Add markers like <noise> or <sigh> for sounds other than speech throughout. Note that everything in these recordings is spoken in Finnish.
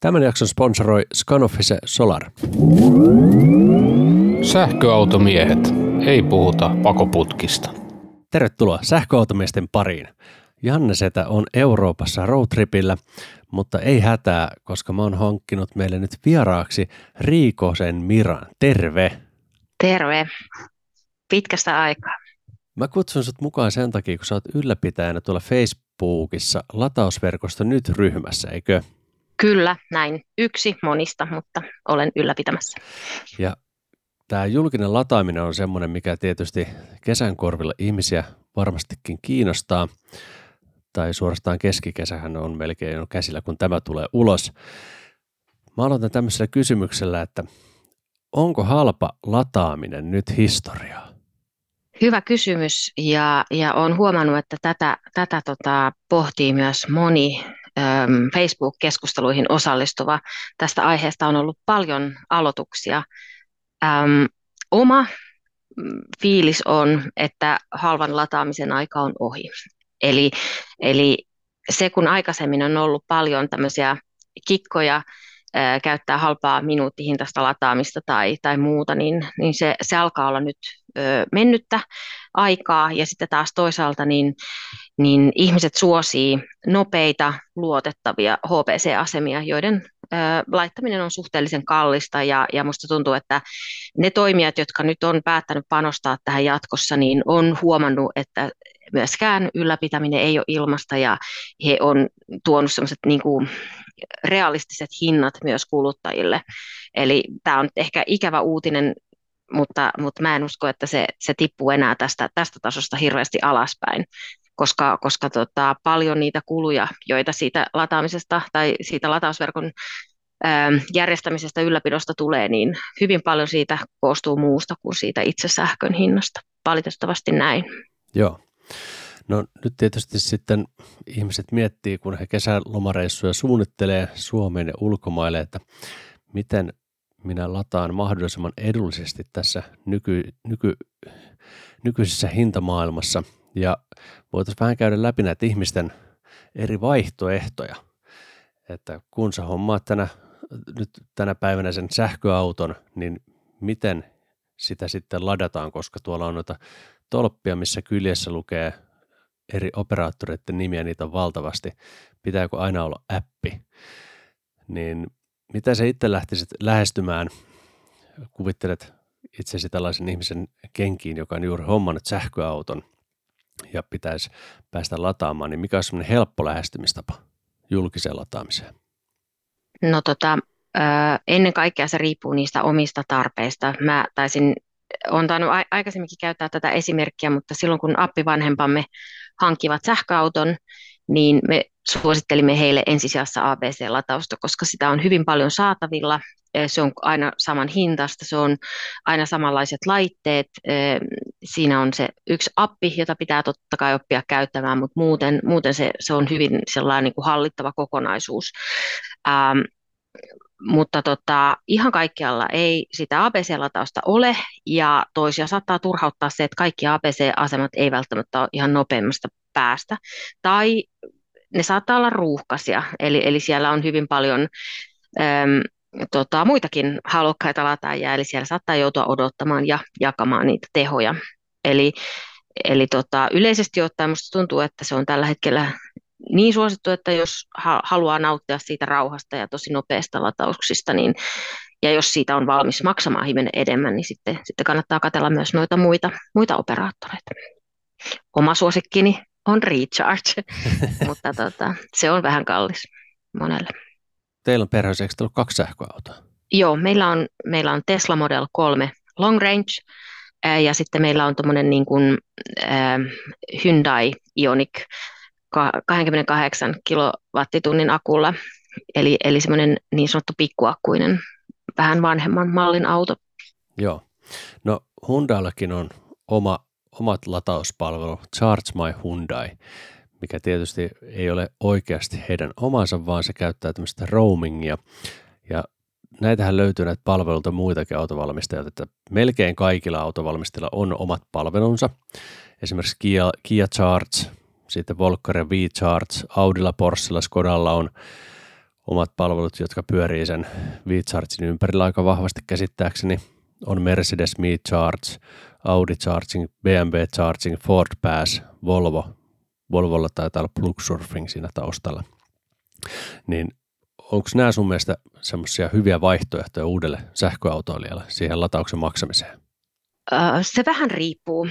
Tämän jakson sponsoroi Scanoffice Solar. Sähköautomiehet. Ei puhuta pakoputkista. Tervetuloa sähköautomiesten pariin. Janne Setä on Euroopassa roadtripillä, mutta ei hätää, koska mä oon hankkinut meille nyt vieraaksi Riikosen Miran. Terve! Terve! Pitkästä aikaa. Mä kutsun sut mukaan sen takia, kun sä oot ylläpitäjänä tuolla Facebookissa latausverkosto nyt ryhmässä, eikö? Kyllä, näin. Yksi monista, mutta olen ylläpitämässä. Ja tämä julkinen lataaminen on semmoinen, mikä tietysti kesän korvilla ihmisiä varmastikin kiinnostaa. Tai suorastaan keskikesähän on melkein jo käsillä, kun tämä tulee ulos. Mä aloitan tämmöisellä kysymyksellä, että onko halpa lataaminen nyt historiaa? Hyvä kysymys ja, ja olen huomannut, että tätä, tätä tota, pohtii myös moni Facebook-keskusteluihin osallistuva. Tästä aiheesta on ollut paljon aloituksia. Äm, oma mm, fiilis on, että halvan lataamisen aika on ohi. Eli, eli se, kun aikaisemmin on ollut paljon tämmöisiä kikkoja, ää, käyttää halpaa minuuttihintaista lataamista tai, tai muuta, niin, niin se, se alkaa olla nyt ö, mennyttä aikaa. Ja sitten taas toisaalta niin, niin ihmiset suosii nopeita, luotettavia HPC-asemia, joiden ö, laittaminen on suhteellisen kallista. Ja, ja musta tuntuu, että ne toimijat, jotka nyt on päättänyt panostaa tähän jatkossa, niin on huomannut, että myöskään ylläpitäminen ei ole ilmasta ja he on tuonut sellaiset niin kuin realistiset hinnat myös kuluttajille. Eli tämä on ehkä ikävä uutinen, mutta, mutta mä en usko, että se, se tippuu enää tästä, tästä tasosta hirveästi alaspäin koska, koska tota, paljon niitä kuluja, joita siitä lataamisesta tai siitä latausverkon ää, järjestämisestä ylläpidosta tulee, niin hyvin paljon siitä koostuu muusta kuin siitä itse sähkön hinnasta. Valitettavasti näin. Joo. No nyt tietysti sitten ihmiset miettii, kun he kesälomareissuja suunnittelee Suomeen ja ulkomaille, että miten minä lataan mahdollisimman edullisesti tässä nyky, nyky, nykyisessä hintamaailmassa. Ja voitaisiin vähän käydä läpi näitä ihmisten eri vaihtoehtoja. Että kun sä hommaat tänä, nyt tänä päivänä sen sähköauton, niin miten sitä sitten ladataan, koska tuolla on noita tolppia, missä kyljessä lukee eri operaattoreiden nimiä, niitä on valtavasti. Pitääkö aina olla appi? Niin mitä se itse lähtisit lähestymään? Kuvittelet itsesi tällaisen ihmisen kenkiin, joka on juuri hommannut sähköauton ja pitäisi päästä lataamaan, niin mikä on semmoinen helppo lähestymistapa julkiseen lataamiseen? No tota, ennen kaikkea se riippuu niistä omista tarpeista. Mä taisin, olen tainnut aikaisemminkin käyttää tätä esimerkkiä, mutta silloin kun appivanhempamme hankkivat sähköauton, niin me suosittelimme heille ensisijassa ABC-latausta, koska sitä on hyvin paljon saatavilla. Se on aina saman hintasta, se on aina samanlaiset laitteet. Siinä on se yksi appi, jota pitää totta kai oppia käyttämään, mutta muuten, muuten se, se on hyvin sellainen niin kuin hallittava kokonaisuus. Ähm, mutta tota, ihan kaikkialla ei sitä ABC-latausta ole, ja toisia saattaa turhauttaa se, että kaikki ABC-asemat ei välttämättä ole ihan nopeimmasta päästä, tai ne saattaa olla ruuhkaisia, eli, eli siellä on hyvin paljon äm, tota, muitakin halukkaita lataajia, eli siellä saattaa joutua odottamaan ja jakamaan niitä tehoja. Eli, eli tota, yleisesti ottaen minusta tuntuu, että se on tällä hetkellä niin suosittu, että jos haluaa nauttia siitä rauhasta ja tosi nopeista latauksista, niin, ja jos siitä on valmis maksamaan hivenen enemmän, niin sitten, sitten kannattaa katella myös noita muita, muita operaattoreita. Oma suosikkini on Recharge, <laughs> mutta tota, se on vähän kallis monelle. Teillä on perheessä, teillä kaksi sähköautoa? Joo, meillä on, meillä on Tesla Model 3 Long Range, ja sitten meillä on tuommoinen niin kuin, äh, Hyundai Ioniq 28 kilowattitunnin akulla, eli, eli semmoinen niin sanottu pikkuakkuinen, vähän vanhemman mallin auto. Joo. No Hyundaillakin on oma, omat latauspalvelut, Charge My Hyundai, mikä tietysti ei ole oikeasti heidän omansa, vaan se käyttää tämmöistä roamingia. Ja näitähän löytyy näitä palveluita muitakin autovalmistajilta, että melkein kaikilla autovalmistajilla on omat palvelunsa. Esimerkiksi Kia, Kia Charge sitten ja V-Charge, Audilla, Porschella, Skodalla on omat palvelut, jotka pyörii sen WeChargin ympärillä aika vahvasti käsittääkseni, on Mercedes Me Charge, Audi Charging, BMW Charging, Ford Pass, Volvo. Volvolla taitaa olla Plug Surfing siinä taustalla. Niin onko nämä sun mielestä semmoisia hyviä vaihtoehtoja uudelle sähköautoilijalle siihen latauksen maksamiseen? Se vähän riippuu.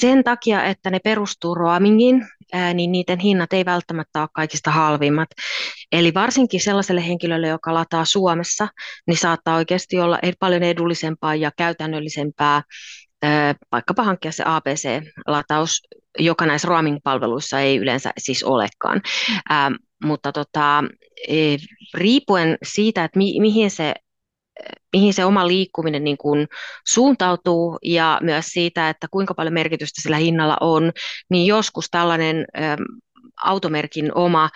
Sen takia, että ne perustuu roamingiin, niin niiden hinnat ei välttämättä ole kaikista halvimmat. Eli varsinkin sellaiselle henkilölle, joka lataa Suomessa, niin saattaa oikeasti olla paljon edullisempaa ja käytännöllisempää vaikkapa hankkia se ABC-lataus, joka näissä roaming-palveluissa ei yleensä siis olekaan. mutta tota, e, riippuen siitä, että mi- mihin se mihin se oma liikkuminen niin kuin suuntautuu ja myös siitä, että kuinka paljon merkitystä sillä hinnalla on, niin joskus tällainen ä, automerkin oma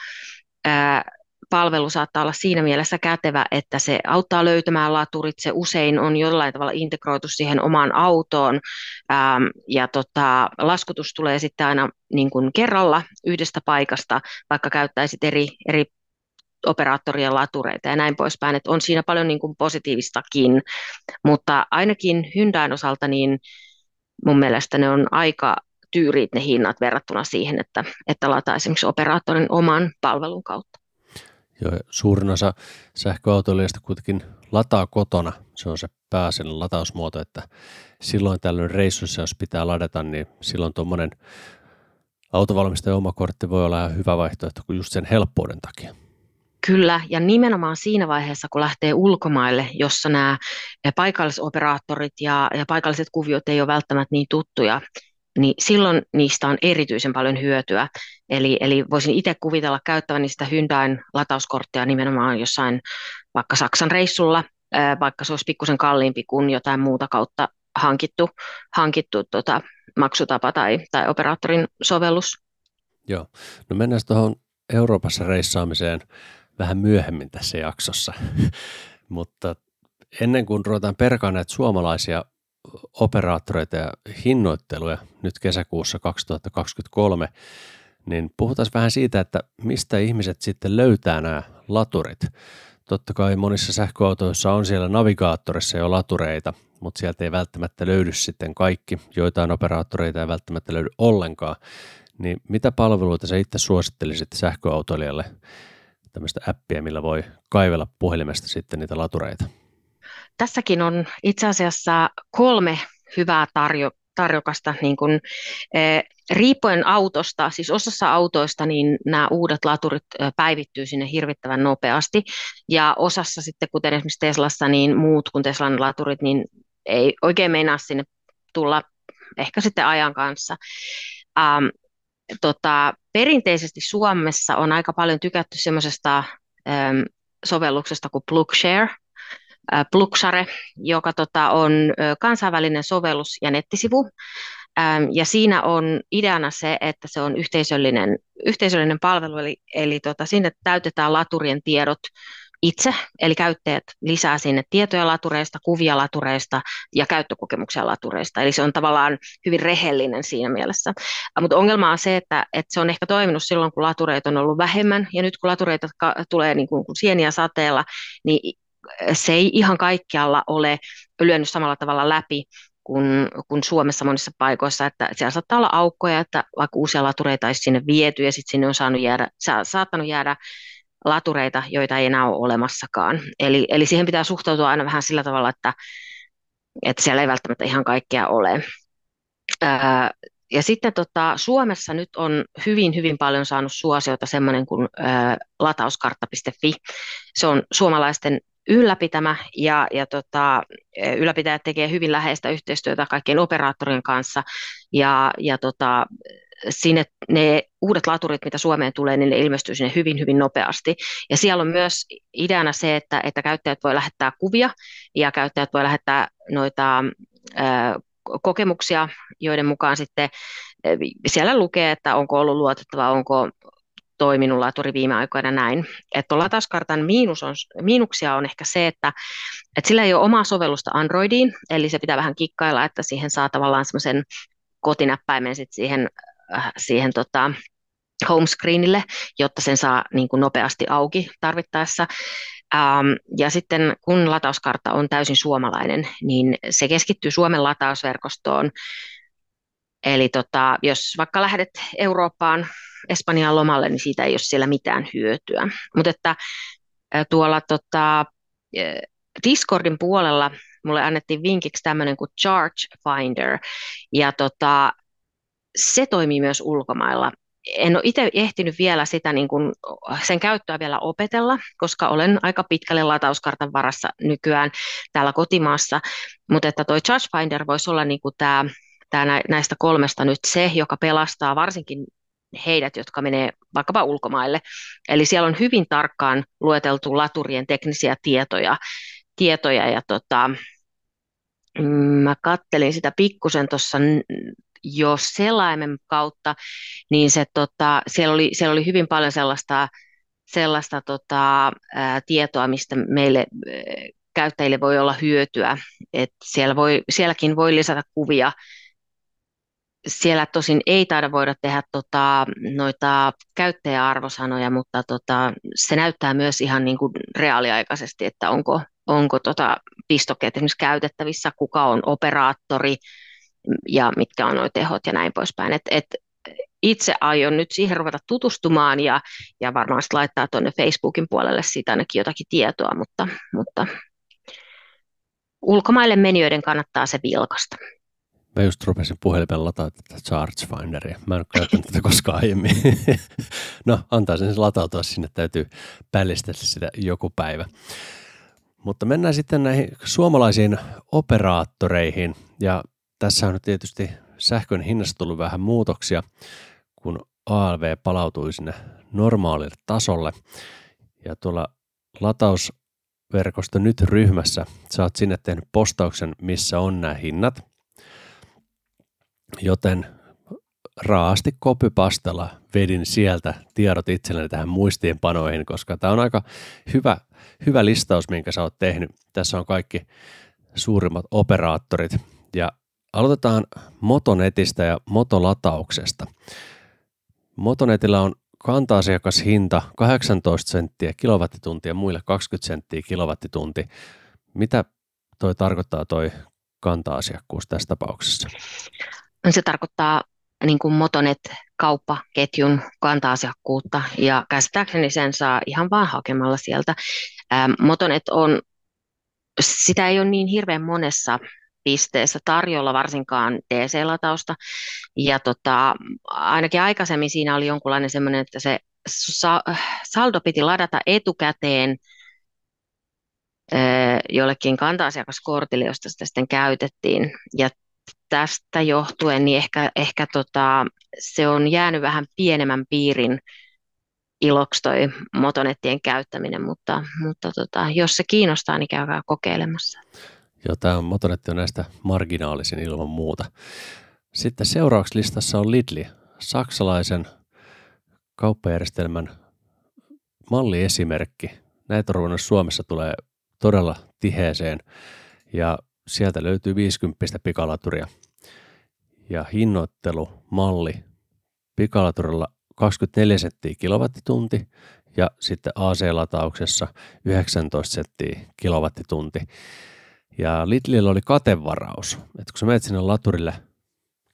ä, palvelu saattaa olla siinä mielessä kätevä, että se auttaa löytämään laturit, se usein on jollain tavalla integroitu siihen omaan autoon ähm, ja tota, laskutus tulee sitten aina niin kuin kerralla yhdestä paikasta, vaikka käyttäisit eri, eri operaattorien latureita ja näin poispäin, että on siinä paljon niin kuin positiivistakin, mutta ainakin Hyundain osalta niin mun mielestä ne on aika tyyriit ne hinnat verrattuna siihen, että, että lataa esimerkiksi operaattorin oman palvelun kautta. Joo, suurin osa sähköautoilijoista kuitenkin lataa kotona. Se on se pääasiallinen latausmuoto, että silloin tällöin reissussa, jos pitää ladata, niin silloin tuommoinen autovalmistajan oma kortti voi olla ihan hyvä vaihtoehto kuin just sen helppouden takia. Kyllä, ja nimenomaan siinä vaiheessa, kun lähtee ulkomaille, jossa nämä paikallisoperaattorit ja, ja paikalliset kuviot ei ole välttämättä niin tuttuja, niin silloin niistä on erityisen paljon hyötyä. Eli, eli voisin itse kuvitella käyttäväni sitä Hyundain latauskorttia nimenomaan jossain vaikka Saksan reissulla, vaikka se olisi pikkusen kalliimpi kuin jotain muuta kautta hankittu, hankittu tota, maksutapa tai, tai operaattorin sovellus. Joo, no mennään tuohon Euroopassa reissaamiseen vähän myöhemmin tässä jaksossa, <laughs> mutta ennen kuin ruvetaan perkaan näitä suomalaisia operaattoreita ja hinnoitteluja nyt kesäkuussa 2023, niin puhutaan vähän siitä, että mistä ihmiset sitten löytää nämä laturit. Totta kai monissa sähköautoissa on siellä navigaattorissa jo latureita, mutta sieltä ei välttämättä löydy sitten kaikki. Joitain operaattoreita ei välttämättä löydy ollenkaan. Niin mitä palveluita sä itse suosittelisit sähköautoilijalle tämmöistä appia, millä voi kaivella puhelimesta sitten niitä latureita? Tässäkin on itse asiassa kolme hyvää tarjo, tarjokasta, niin kuin, eh, riippuen autosta, siis osassa autoista, niin nämä uudet laturit päivittyy sinne hirvittävän nopeasti, ja osassa sitten, kuten esimerkiksi Teslassa, niin muut kuin Teslan laturit, niin ei oikein meinaa sinne tulla ehkä sitten ajan kanssa. Ähm, tota, perinteisesti Suomessa on aika paljon tykätty semmoisesta ähm, sovelluksesta kuin PlugShare, Pluxare, joka tota, on kansainvälinen sovellus ja nettisivu. Ja siinä on ideana se, että se on yhteisöllinen, yhteisöllinen palvelu, eli, eli tota, sinne täytetään laturien tiedot itse, eli käyttäjät lisää sinne tietoja latureista, kuvia latureista ja käyttökokemuksia latureista. Eli se on tavallaan hyvin rehellinen siinä mielessä. Mutta ongelma on se, että, että se on ehkä toiminut silloin, kun latureita on ollut vähemmän, ja nyt kun latureita tulee niin kuin, kuin sieniä sateella, niin se ei ihan kaikkialla ole lyönyt samalla tavalla läpi kuin, kuin Suomessa monissa paikoissa, että siellä saattaa olla aukkoja, että vaikka uusia latureita olisi sinne viety ja sitten sinne on saanut jäädä, saattanut jäädä latureita, joita ei enää ole olemassakaan. Eli, eli siihen pitää suhtautua aina vähän sillä tavalla, että, että siellä ei välttämättä ihan kaikkea ole. ja sitten tota, Suomessa nyt on hyvin, hyvin paljon saanut suosiota semmoinen kuin ää, latauskartta.fi. Se on suomalaisten ylläpitämä ja, ja tota, ylläpitäjät tekee hyvin läheistä yhteistyötä kaikkien operaattorien kanssa ja, ja tota, sinne ne uudet laturit, mitä Suomeen tulee, niin ne ilmestyy sinne hyvin, hyvin nopeasti. Ja siellä on myös ideana se, että, että käyttäjät voi lähettää kuvia ja käyttäjät voi lähettää noita ö, kokemuksia, joiden mukaan sitten siellä lukee, että onko ollut luotettava, onko toiminut laturi viime aikoina näin. Että tuolla laskartan miinus on, miinuksia on ehkä se, että, että sillä ei ole omaa sovellusta Androidiin, eli se pitää vähän kikkailla, että siihen saa tavallaan semmoisen kotinäppäimen sit siihen, äh, siihen tota, homescreenille, jotta sen saa niin kuin nopeasti auki tarvittaessa. Ähm, ja sitten kun latauskartta on täysin suomalainen, niin se keskittyy Suomen latausverkostoon. Eli tota, jos vaikka lähdet Eurooppaan, Espanjaan lomalle, niin siitä ei ole siellä mitään hyötyä. Mutta että tuolla tota, Discordin puolella mulle annettiin vinkiksi tämmöinen kuin Charge Finder, ja tota, se toimii myös ulkomailla. En ole itse ehtinyt vielä sitä niin kuin, sen käyttöä vielä opetella, koska olen aika pitkälle latauskartan varassa nykyään täällä kotimaassa, mutta että toi Charge Finder voisi olla niin tämä, tämä näistä kolmesta nyt se, joka pelastaa varsinkin heidät, jotka menee vaikkapa ulkomaille. Eli siellä on hyvin tarkkaan lueteltu laturien teknisiä tietoja, tietoja ja tota, mm, mä kattelin sitä pikkusen tuossa jo selaimen kautta, niin se, tota, siellä, oli, siellä oli hyvin paljon sellaista, sellaista tota, ää, tietoa, mistä meille ää, käyttäjille voi olla hyötyä. Et siellä voi, sielläkin voi lisätä kuvia. Siellä tosin ei taida voida tehdä tota, noita käyttäjäarvosanoja, mutta tota, se näyttää myös ihan niin kuin reaaliaikaisesti, että onko, onko tota pistokkeet esimerkiksi käytettävissä, kuka on operaattori, ja mitkä on nuo tehot ja näin poispäin. Et, et itse aion nyt siihen ruveta tutustumaan ja, ja varmaan laittaa tuonne Facebookin puolelle siitä ainakin jotakin tietoa, mutta, mutta ulkomaille menijöiden kannattaa se vilkasta. Mä just rupesin puhelimen lataa tätä Charge Finderia. Mä en ole käyttänyt tätä koskaan aiemmin. <laughs> no, antaisin sen latautua sinne, täytyy pällistellä sitä joku päivä. Mutta mennään sitten näihin suomalaisiin operaattoreihin. Ja tässä on tietysti sähkön hinnassa tullut vähän muutoksia, kun ALV palautui sinne normaalille tasolle. Ja tuolla latausverkosto nyt ryhmässä sä oot sinne tehnyt postauksen, missä on nämä hinnat. Joten raasti kopypastella vedin sieltä tiedot itselleni tähän muistiinpanoihin, koska tämä on aika hyvä, hyvä listaus, minkä sä oot tehnyt. Tässä on kaikki suurimmat operaattorit ja Aloitetaan Motonetistä ja Motolatauksesta. Motonetilla on kanta-asiakashinta 18 senttiä kilowattituntia, muille 20 senttiä kilowattitunti. Mitä toi tarkoittaa toi kanta-asiakkuus tässä tapauksessa? Se tarkoittaa niin kuin Motonet-kauppaketjun kanta-asiakkuutta ja käsittääkseni sen saa ihan vaan hakemalla sieltä. Motonet on, sitä ei ole niin hirveän monessa pisteessä tarjolla varsinkaan DC-latausta. Ja tota, ainakin aikaisemmin siinä oli jonkunlainen semmoinen, että se saldo piti ladata etukäteen jollekin kanta-asiakaskortille, josta sitä sitten käytettiin. Ja tästä johtuen niin ehkä, ehkä tota, se on jäänyt vähän pienemmän piirin iloksi toi motonettien käyttäminen, mutta, mutta tota, jos se kiinnostaa, niin käykää kokeilemassa. Joo, tämä on Motonetti on näistä marginaalisin ilman muuta. Sitten seuraavaksi listassa on Lidli, saksalaisen kauppajärjestelmän malliesimerkki. Näitä on Suomessa tulee todella tiheeseen ja sieltä löytyy 50 pikalaturia. Ja hinnoittelumalli pikalaturilla 24 senttiä kilowattitunti ja sitten AC-latauksessa 19 senttiä kilowattitunti. Ja Lidlillä oli katevaraus. Että kun sä menet sinne laturille,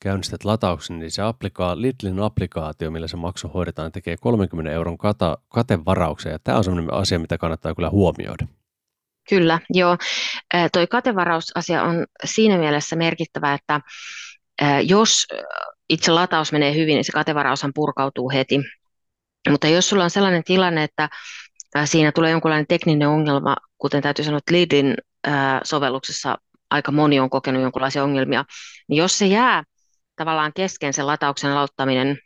käynnistät latauksen, niin se applika- Lidlin applikaatio, millä se maksu hoidetaan, tekee 30 euron kata, katevarauksen. Ja tämä on sellainen asia, mitä kannattaa kyllä huomioida. Kyllä, joo. Toi katevarausasia on siinä mielessä merkittävä, että jos itse lataus menee hyvin, niin se katevaraushan purkautuu heti. Mutta jos sulla on sellainen tilanne, että siinä tulee jonkinlainen tekninen ongelma, kuten täytyy sanoa, että Lidin sovelluksessa aika moni on kokenut jonkinlaisia ongelmia, niin jos se jää tavallaan kesken sen latauksen aloittaminen,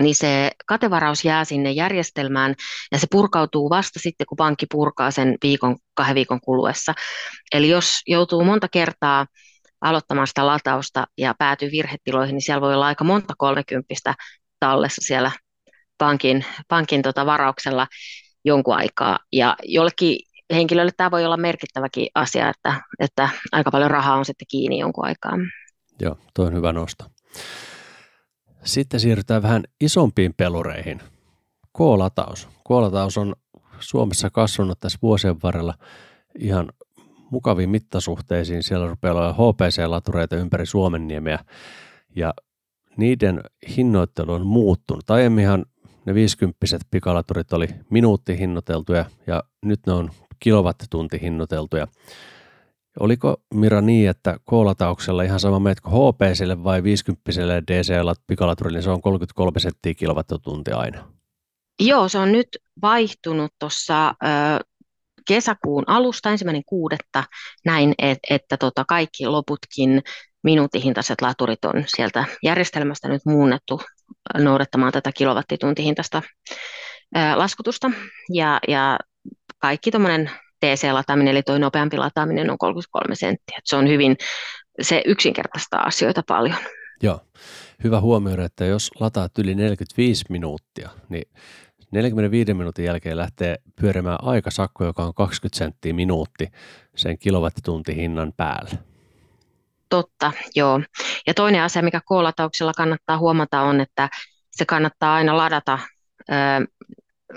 niin se katevaraus jää sinne järjestelmään ja se purkautuu vasta sitten, kun pankki purkaa sen viikon, kahden viikon kuluessa. Eli jos joutuu monta kertaa aloittamaan sitä latausta ja päätyy virhetiloihin, niin siellä voi olla aika monta kolmekymppistä tallessa siellä pankin, pankin tota varauksella jonkun aikaa. Ja jollekin henkilölle tämä voi olla merkittäväkin asia, että, että aika paljon rahaa on sitten kiinni jonkun aikaa. Joo, tuo on hyvä nosto. Sitten siirrytään vähän isompiin pelureihin. K-lataus. K-lataus on Suomessa kasvanut tässä vuosien varrella ihan mukaviin mittasuhteisiin. Siellä rupeaa olla HPC-latureita ympäri Suomenniemeä ja niiden hinnoittelu on muuttunut. Aiemminhan ne 50 pikalaturit oli minuuttihinnoiteltuja ja nyt ne on kilowattitunti hinnoiteltuja. Oliko Mira niin, että koolatauksella ihan sama meet kuin HPClle vai 50 DC-pikalaturille, niin se on 33 senttiä kilowattitunti aina? Joo, se on nyt vaihtunut tuossa kesäkuun alusta, ensimmäinen kuudetta, näin, et, että tota, kaikki loputkin minuuttihintaiset laturit on sieltä järjestelmästä nyt muunnettu noudattamaan tätä kilowattituntihintaista laskutusta. Ja, ja kaikki tuommoinen DC-lataaminen, eli tuo nopeampi lataaminen on 33 senttiä. Se on hyvin, se yksinkertaistaa asioita paljon. Joo, hyvä huomioida, että jos lataat yli 45 minuuttia, niin 45 minuutin jälkeen lähtee pyörimään aikasakko, joka on 20 senttiä minuutti sen kilowattituntihinnan päällä. Totta, joo. Ja toinen asia, mikä koolatauksella kannattaa huomata on, että se kannattaa aina ladata ö,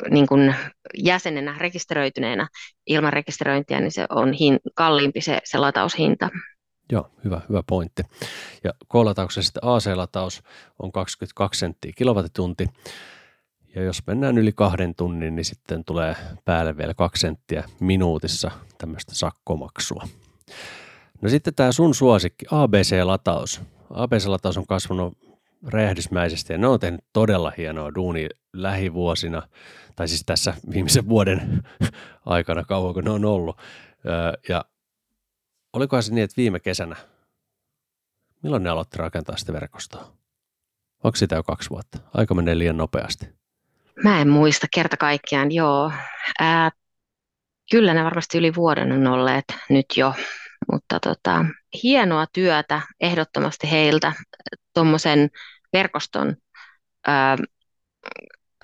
niin kuin jäsenenä, rekisteröityneenä ilman rekisteröintiä, niin se on hin, kalliimpi se, se lataushinta. Joo, hyvä, hyvä pointti. Ja koolatauksessa sitten AC-lataus on 22 senttiä kilowattitunti. Ja jos mennään yli kahden tunnin, niin sitten tulee päälle vielä kaksi senttiä minuutissa tämmöistä sakkomaksua. No sitten tämä sun suosikki, ABC-lataus. ABC-lataus on kasvanut räjähdysmäisesti ja ne on tehnyt todella hienoa duunia lähivuosina, tai siis tässä viimeisen vuoden <laughs> aikana kauan kun ne on ollut. Ja olikohan se niin, että viime kesänä, milloin ne aloitti rakentaa sitä verkostoa? Onko sitä jo kaksi vuotta? Aika menee liian nopeasti. Mä en muista kerta kaikkiaan, joo. Ää, kyllä ne varmasti yli vuoden on olleet nyt jo, mutta tota, hienoa työtä ehdottomasti heiltä tuommoisen verkoston ää,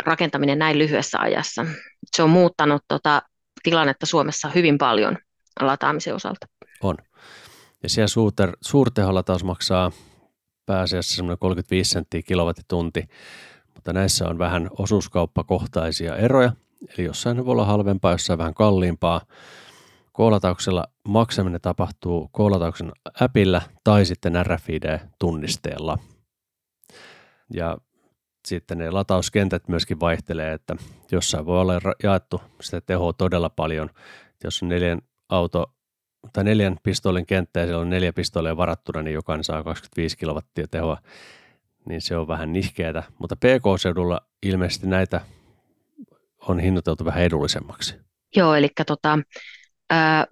rakentaminen näin lyhyessä ajassa. Se on muuttanut tota, tilannetta Suomessa hyvin paljon lataamisen osalta. On. Ja siellä suurter, suurteholataus maksaa pääasiassa semmoinen 35 senttiä kilowattitunti, mutta näissä on vähän osuuskauppakohtaisia eroja, eli jossain voi olla halvempaa, jossain vähän kalliimpaa. Koolatauksella maksaminen tapahtuu koolatauksen appilla tai sitten RFID-tunnisteella. Ja sitten ne latauskentät myöskin vaihtelee, että jossain voi olla jaettu sitä tehoa todella paljon. Jos on neljän auto tai neljän pistoolin kenttä ja siellä on neljä pistoolia varattuna, niin jokainen saa 25 kilowattia tehoa niin se on vähän nihkeätä. Mutta PK-seudulla ilmeisesti näitä on hinnoiteltu vähän edullisemmaksi. Joo, eli tota, ää,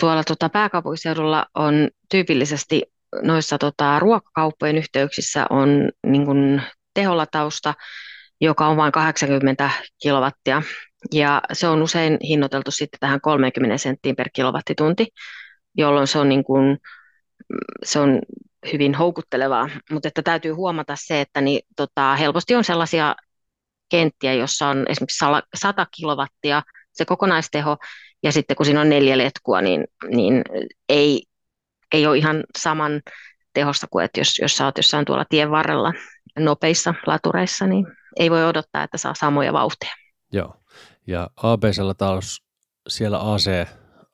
tuolla tota pääkaupunkiseudulla on tyypillisesti noissa tota, ruokakauppojen yhteyksissä on niin kun, teholatausta, joka on vain 80 kilowattia. Ja se on usein hinnoiteltu sitten tähän 30 senttiin per kilowattitunti, jolloin se on, niin kun, se on hyvin houkuttelevaa, mutta että täytyy huomata se, että niin, tota, helposti on sellaisia kenttiä, jossa on esimerkiksi 100 kilowattia se kokonaisteho, ja sitten kun siinä on neljä letkua, niin, niin ei, ei ole ihan saman tehosta kuin, että jos, jos sä oot jossain tuolla tien varrella nopeissa latureissa, niin ei voi odottaa, että saa samoja vauhtia. Joo, ja ABC-lataus, siellä AC,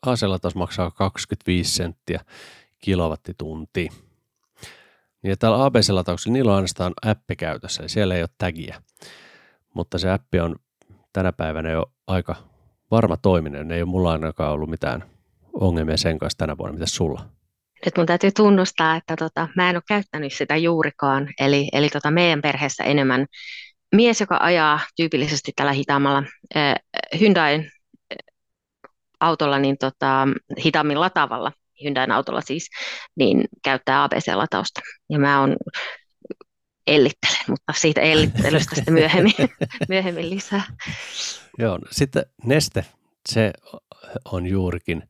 AC-lataus maksaa 25 senttiä kilowattitunti. Niin täällä ABC-latauksella niillä on ainoastaan appi käytössä, ja siellä ei ole tagia. Mutta se appi on tänä päivänä jo aika varma toiminen. Ei ole mulla ainakaan ollut mitään ongelmia sen kanssa tänä vuonna. Mitäs sulla? Nyt mun täytyy tunnustaa, että tota, mä en ole käyttänyt sitä juurikaan. Eli, eli tota, meidän perheessä enemmän mies, joka ajaa tyypillisesti tällä hitaammalla äh, Hyundai autolla, niin tota, hitaammin lataavalla Hyundain autolla siis, niin käyttää ABC-latausta. Ja mä oon ellittelen, mutta siitä ellittelystä sitten myöhemmin, <laughs> myöhemmin lisää. Joo, sitten Neste, se on juurikin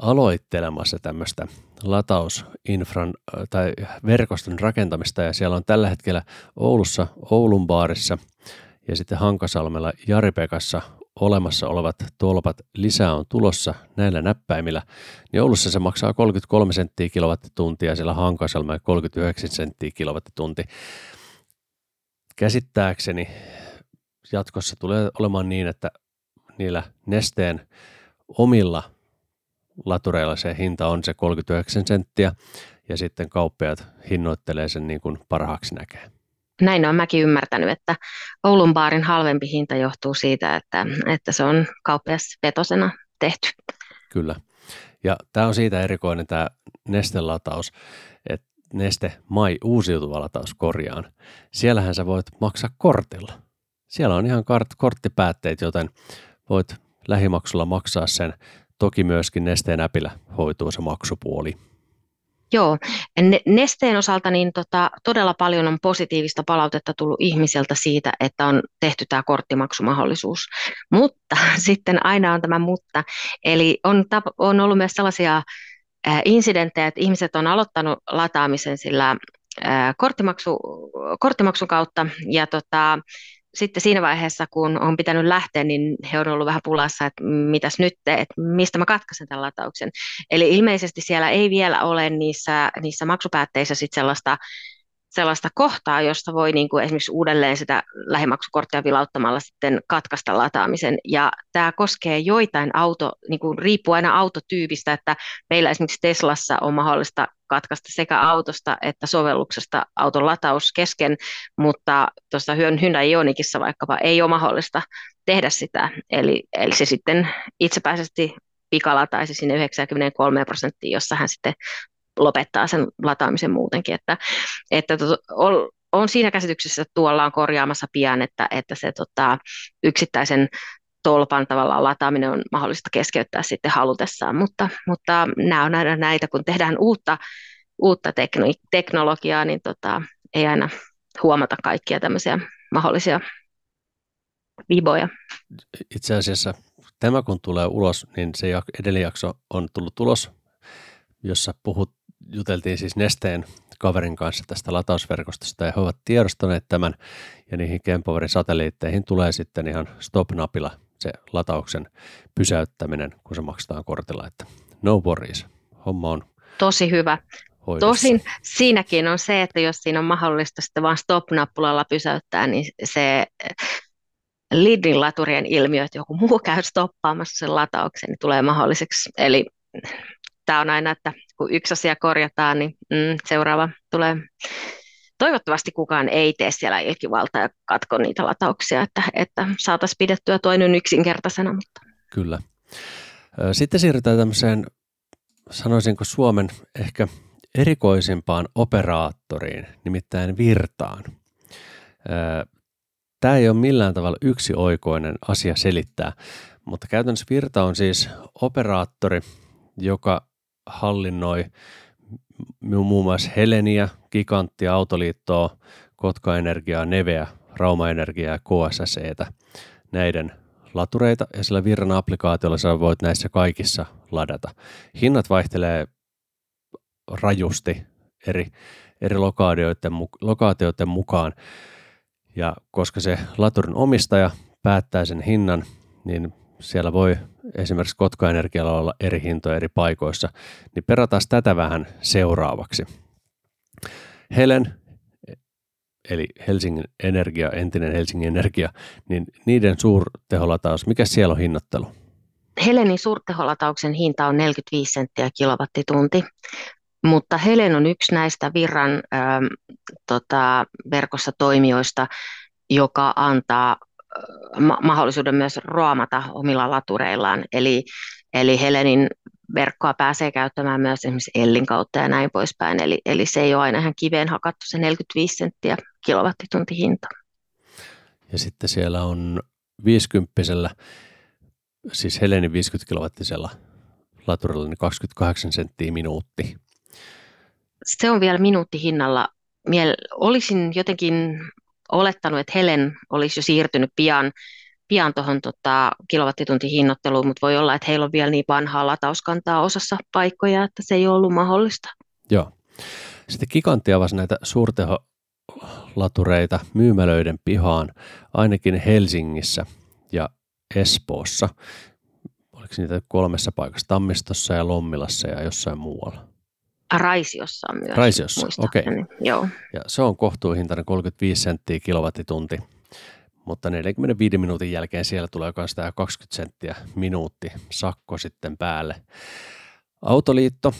aloittelemassa tämmöistä latausinfran tai verkoston rakentamista ja siellä on tällä hetkellä Oulussa Oulun baarissa ja sitten Hankasalmella Jaripekassa olemassa olevat tolpat lisää on tulossa näillä näppäimillä, niin Oulussa se maksaa 33 senttiä kilowattituntia, siellä Hankasalma 39 senttiä kilowattitunti. käsittääkseni jatkossa tulee olemaan niin, että niillä nesteen omilla latureilla se hinta on se 39 senttiä ja sitten kauppiaat hinnoittelee sen niin kuin parhaaksi näkee. Näin on mäkin ymmärtänyt, että Oulun baarin halvempi hinta johtuu siitä, että, että se on kauppiasvetosena tehty. Kyllä. Ja tämä on siitä erikoinen tämä nestelataus, että Neste Mai uusiutuva lataus korjaan. Siellähän sä voit maksaa kortilla. Siellä on ihan kort- korttipäätteet, joten voit lähimaksulla maksaa sen. Toki myöskin Nesteen äpillä hoituu se maksupuoli. Joo, nesteen osalta niin tota, todella paljon on positiivista palautetta tullut ihmisiltä siitä, että on tehty tämä korttimaksumahdollisuus. Mutta <laughs> sitten aina on tämä mutta. Eli on, on ollut myös sellaisia insidenttejä, että ihmiset on aloittanut lataamisen sillä korttimaksu, korttimaksun kautta ja tota, sitten siinä vaiheessa, kun on pitänyt lähteä, niin he on ollut vähän pulassa, että mitäs nyt, että mistä mä katkaisen tämän latauksen. Eli ilmeisesti siellä ei vielä ole niissä, niissä maksupäätteissä sit sellaista sellaista kohtaa, josta voi niin kuin esimerkiksi uudelleen sitä lähimaksukorttia vilauttamalla sitten katkaista lataamisen. Ja tämä koskee joitain auto, niin kuin riippuu aina autotyypistä, että meillä esimerkiksi Teslassa on mahdollista katkaista sekä autosta että sovelluksesta auton lataus kesken, mutta tuossa Hyundai Ionikissa vaikkapa ei ole mahdollista tehdä sitä. Eli, eli se sitten itsepäisesti pikalataisi sinne 93 prosenttiin, jossa hän sitten lopettaa sen lataamisen muutenkin. Että, että on, on siinä käsityksessä, että tuolla on korjaamassa pian, että, että se tota, yksittäisen tolpan tavallaan lataaminen on mahdollista keskeyttää sitten halutessaan, mutta, mutta nämä on näitä, näitä kun tehdään uutta, uutta tekno- teknologiaa, niin tota, ei aina huomata kaikkia tämmöisiä mahdollisia viboja. Itse asiassa tämä kun tulee ulos, niin se edellinen jakso on tullut ulos, jossa puhut, juteltiin siis Nesteen kaverin kanssa tästä latausverkostosta ja he ovat tiedostaneet tämän ja niihin Kempoverin satelliitteihin tulee sitten ihan stop-napilla se latauksen pysäyttäminen, kun se maksetaan kortilla, että no worries, homma on Tosi hyvä. Hoidossa. Tosin siinäkin on se, että jos siinä on mahdollista sitten vain stop-nappulalla pysäyttää, niin se Lidin laturien ilmiö, että joku muu käy stoppaamassa sen latauksen, niin tulee mahdolliseksi. Eli tämä on aina, että kun yksi asia korjataan, niin mm, seuraava tulee. Toivottavasti kukaan ei tee siellä ilkivaltaa ja katko niitä latauksia, että, että saataisiin pidettyä toinen yksinkertaisena. Mutta. Kyllä. Sitten siirrytään tämmöiseen, sanoisinko Suomen ehkä erikoisimpaan operaattoriin, nimittäin Virtaan. Tämä ei ole millään tavalla yksioikoinen asia selittää, mutta käytännössä Virta on siis operaattori, joka hallinnoi muun muassa Heleniä, Giganttia, Autoliittoa, Kotka Energiaa, Neveä, Rauma Energiaa ja KSSEtä, näiden latureita ja sillä Virran applikaatiolla sä voit näissä kaikissa ladata. Hinnat vaihtelee rajusti eri, eri lokaatioiden, lokaatioiden mukaan ja koska se laturin omistaja päättää sen hinnan, niin siellä voi esimerkiksi Kotka-energialla olla eri hintoja eri paikoissa, niin perataan tätä vähän seuraavaksi. Helen, eli Helsingin Energia, entinen Helsingin Energia, niin niiden suurteholataus, mikä siellä on hinnoittelu? Helenin suurteholatauksen hinta on 45 senttiä kilowattitunti, mutta Helen on yksi näistä virran ähm, tota, verkossa toimijoista, joka antaa ma- mahdollisuuden myös roamata omilla latureillaan. Eli, eli Helenin verkkoa pääsee käyttämään myös esimerkiksi Ellin kautta ja näin poispäin. Eli, eli se ei ole aina ihan kiveen hakattu se 45 senttiä kilowattitunti hinta. Ja sitten siellä on 50 siis Helenin 50 kilowattisella laturilla niin 28 senttiä minuutti. Se on vielä minuuttihinnalla. Miel- olisin jotenkin olettanut, että Helen olisi jo siirtynyt pian, pian tuohon tota, kilowattituntihinnoitteluun, mutta voi olla, että heillä on vielä niin vanhaa latauskantaa osassa paikkoja, että se ei ollut mahdollista. Joo. Sitten Gigantti avasi näitä suurteholatureita myymälöiden pihaan, ainakin Helsingissä ja Espoossa. Oliko niitä kolmessa paikassa, Tammistossa ja Lommilassa ja jossain muualla? Raisiossa on myös. Raisiossa, okei. Okay. Joo. Ja se on kohtuuhintainen 35 senttiä kilowattitunti, mutta 45 minuutin jälkeen siellä tulee myös tämä 20 senttiä minuutti sakko sitten päälle. Autoliitto.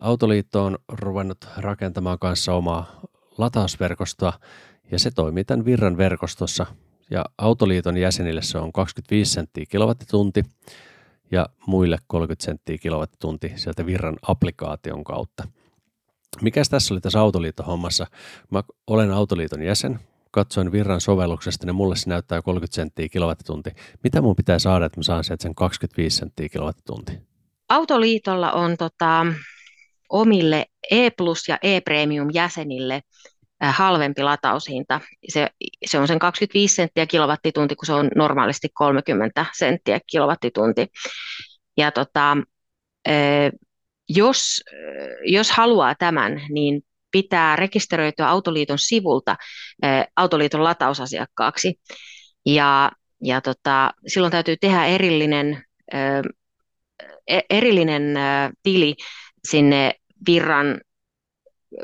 Autoliitto on ruvennut rakentamaan kanssa omaa latausverkostoa ja se toimii tämän Virran verkostossa. Ja Autoliiton jäsenille se on 25 senttiä kilowattitunti ja muille 30 senttiä kilowattitunti sieltä Virran applikaation kautta. Mikäs tässä oli tässä Autoliitto-hommassa? Mä olen Autoliiton jäsen, katsoin Virran sovelluksesta, niin mulle se näyttää 30 senttiä kilowattitunti. Mitä mun pitää saada, että mä saan sieltä sen 25 senttiä kilowattitunti? Autoliitolla on tota, omille E Plus ja E Premium jäsenille halvempi lataushinta. Se, se on sen 25 senttiä kilowattitunti, kun se on normaalisti 30 senttiä kilowattitunti. Ja tota, jos, jos haluaa tämän, niin pitää rekisteröityä Autoliiton sivulta Autoliiton latausasiakkaaksi. Ja, ja tota, silloin täytyy tehdä erillinen, e, erillinen tili sinne Virran,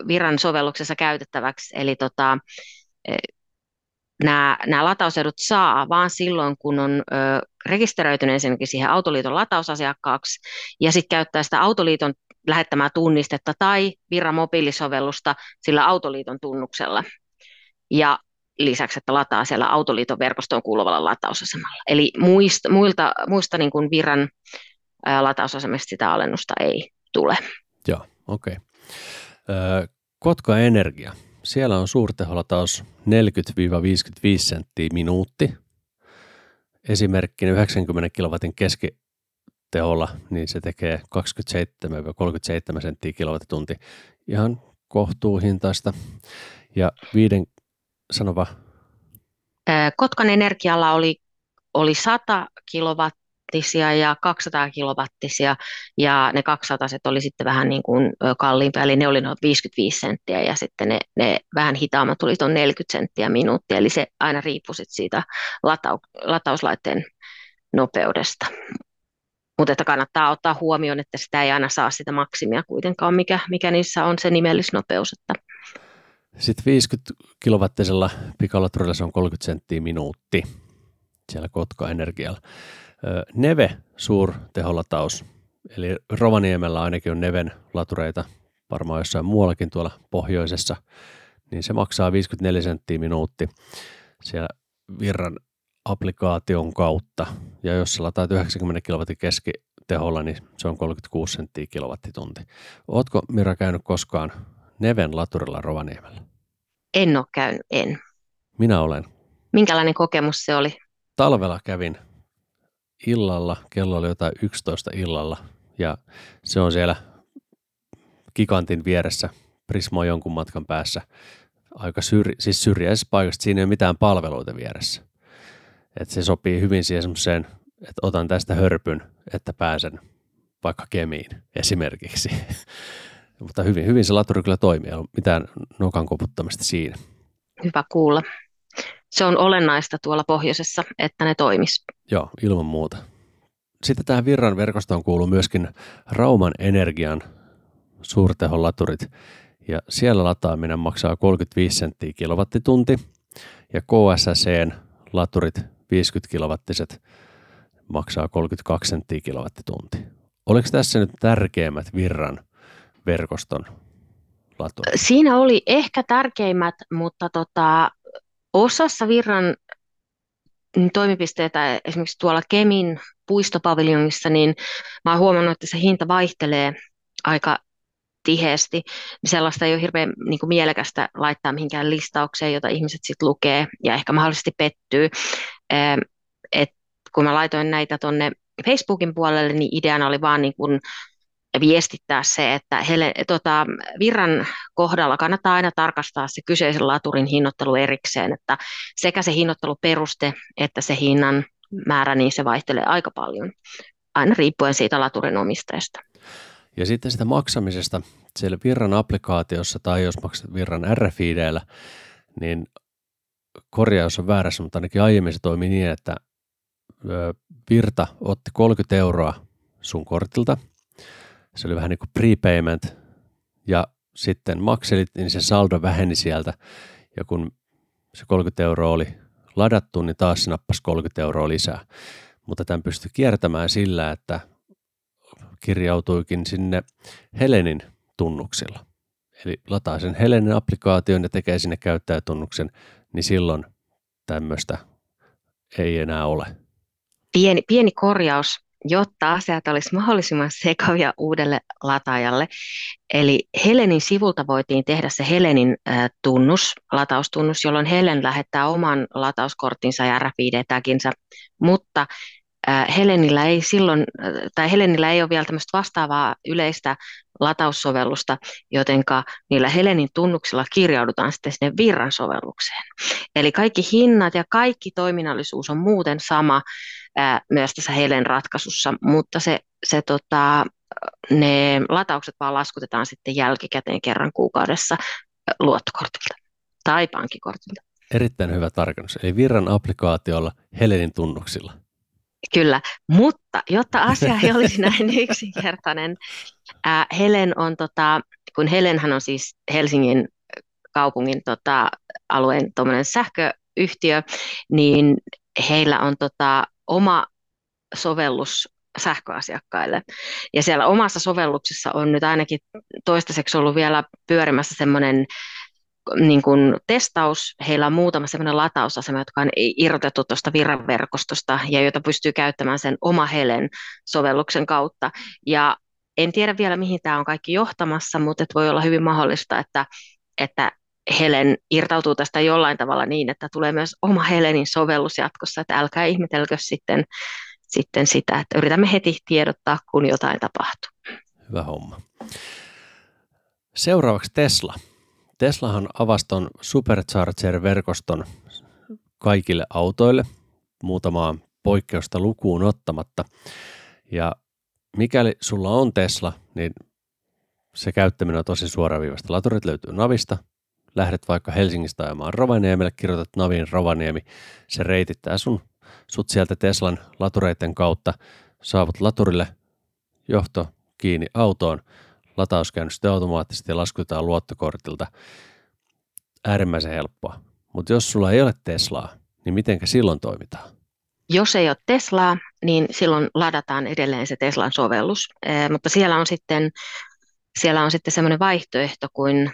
Virran sovelluksessa käytettäväksi. Eli tota, nämä, nämä latausedut saa vaan silloin, kun on ö, rekisteröitynyt ensinnäkin siihen Autoliiton latausasiakkaaksi ja sitten käyttää sitä Autoliiton lähettämää tunnistetta tai Virran mobiilisovellusta sillä Autoliiton tunnuksella. Ja lisäksi, että lataa siellä Autoliiton verkostoon kuuluvalla latausasemalla. Eli muista, muilta, muista niin kuin Virran ää, latausasemista sitä alennusta ei tule. Joo, okei. Okay. Kotka Energia. Siellä on suurteholataus 40-55 senttiä minuutti. Esimerkkinä 90 kilowatin keskiteholla, niin se tekee 27-37 senttiä kilowattitunti. Ihan kohtuuhintaista. Ja viiden, sanova. Kotkan Energialla oli, oli 100 kilowattia kilowattisia ja 200 kilowattisia ja ne 200 oli sitten vähän niin kuin kalliimpia, eli ne oli noin 55 senttiä ja sitten ne, ne vähän hitaammat tuli tuon 40 senttiä minuutti, eli se aina riippui siitä latau, latauslaitteen nopeudesta. Mutta että kannattaa ottaa huomioon, että sitä ei aina saa sitä maksimia kuitenkaan, mikä, mikä niissä on se nimellisnopeus. Että. Sitten 50 kilowattisella pikalaturilla se on 30 senttiä minuutti siellä Kotka Energialla. Neve suurteholataus, eli Rovaniemellä ainakin on Neven latureita, varmaan jossain muuallakin tuolla pohjoisessa, niin se maksaa 54 senttiä minuutti siellä Virran applikaation kautta. Ja jos sä lataat 90 kilowatin keskiteholla, niin se on 36 senttiä kilowattitunti. Ootko Mira käynyt koskaan Neven laturilla Rovaniemellä? En ole käynyt, en. Minä olen. Minkälainen kokemus se oli? Talvella kävin illalla, kello oli jotain 11 illalla ja se on siellä gigantin vieressä, Prismo jonkun matkan päässä, aika syrj- siis syrjäisessä paikassa, siinä ei ole mitään palveluita vieressä. Et se sopii hyvin siihen semmoiseen, että otan tästä hörpyn, että pääsen vaikka Kemiin esimerkiksi. <laughs> Mutta hyvin, hyvin se laturi kyllä toimii, ei ole mitään nokan koputtamista siinä. Hyvä kuulla se on olennaista tuolla pohjoisessa, että ne toimis. Joo, ilman muuta. Sitten tähän Virran verkostoon kuuluu myöskin Rauman Energian suurteholaturit, ja siellä lataaminen maksaa 35 senttiä kilowattitunti, ja KSSEn laturit 50 kilowattiset maksaa 32 senttiä kilowattitunti. Oliko tässä nyt tärkeimmät Virran verkoston laturit? Siinä oli ehkä tärkeimmät, mutta tota, Osassa Virran toimipisteitä, esimerkiksi tuolla Kemin puistopaviljonissa, niin mä oon huomannut, että se hinta vaihtelee aika tiheesti. Sellaista ei ole hirveän niin kuin mielekästä laittaa mihinkään listaukseen, jota ihmiset sitten lukee ja ehkä mahdollisesti pettyy. Et kun mä laitoin näitä tuonne Facebookin puolelle, niin ideana oli vaan niin kuin viestittää se, että hele, tota, virran kohdalla kannattaa aina tarkastaa se kyseisen laturin hinnoittelu erikseen, että sekä se hinnoitteluperuste että se hinnan määrä, niin se vaihtelee aika paljon, aina riippuen siitä laturin omistajasta. Ja sitten sitä maksamisesta siellä Virran applikaatiossa tai jos maksat Virran RFIDllä, niin korjaus on väärässä, mutta ainakin aiemmin se toimi niin, että Virta otti 30 euroa sun kortilta – se oli vähän niin kuin prepayment ja sitten makselit, niin se saldo väheni sieltä. Ja kun se 30 euroa oli ladattu, niin taas se nappasi 30 euroa lisää. Mutta tämän pystyi kiertämään sillä, että kirjautuikin sinne Helenin tunnuksilla. Eli lataa sen Helenin applikaation ja tekee sinne käyttäjätunnuksen, niin silloin tämmöistä ei enää ole. Pieni, pieni korjaus, jotta asiat olisi mahdollisimman sekavia uudelle lataajalle. Eli Helenin sivulta voitiin tehdä se Helenin tunnus, lataustunnus, jolloin Helen lähettää oman latauskorttinsa ja RFID-taginsa, mutta Helenillä ei silloin, tai Helenillä ei ole vielä tämmöistä vastaavaa yleistä lataussovellusta, jotenka niillä Helenin tunnuksilla kirjaudutaan sitten sinne virran sovellukseen. Eli kaikki hinnat ja kaikki toiminnallisuus on muuten sama ää, myös tässä Helen ratkaisussa, mutta se, se tota, ne lataukset vaan laskutetaan sitten jälkikäteen kerran kuukaudessa luottokortilta tai pankkikortilta. Erittäin hyvä tarkennus. Eli virran applikaatiolla Helenin tunnuksilla. Kyllä, mutta jotta asia ei olisi <laughs> näin yksinkertainen, ää, Helen on, tota, kun Helenhän on siis Helsingin kaupungin tota, alueen sähköyhtiö, niin heillä on tota, oma sovellus sähköasiakkaille. Ja siellä omassa sovelluksessa on nyt ainakin toistaiseksi ollut vielä pyörimässä semmoinen niin kuin testaus, heillä on muutama sellainen latausasema, jotka on irrotettu tuosta virranverkostosta ja joita pystyy käyttämään sen oma Helen sovelluksen kautta. Ja en tiedä vielä, mihin tämä on kaikki johtamassa, mutta voi olla hyvin mahdollista, että, että Helen irtautuu tästä jollain tavalla niin, että tulee myös oma Helenin sovellus jatkossa, että älkää ihmetelkö sitten, sitten sitä, että yritämme heti tiedottaa, kun jotain tapahtuu. Hyvä homma. Seuraavaksi Tesla. Teslahan avasi ton Supercharger-verkoston kaikille autoille muutamaa poikkeusta lukuun ottamatta. Ja mikäli sulla on Tesla, niin se käyttäminen on tosi suoraviivasta. Laturit löytyy Navista, lähdet vaikka Helsingistä ajamaan Rovaniemelle, kirjoitat Navin Rovaniemi, se reitittää sun, sut sieltä Teslan latureiden kautta, saavut laturille, johto kiinni autoon, lataus käynyt sitten automaattisesti ja laskutetaan luottokortilta. Äärimmäisen helppoa. Mutta jos sulla ei ole Teslaa, niin mitenkä silloin toimitaan? Jos ei ole Teslaa, niin silloin ladataan edelleen se Teslan sovellus, e, mutta siellä on sitten, siellä on sitten semmoinen vaihtoehto kuin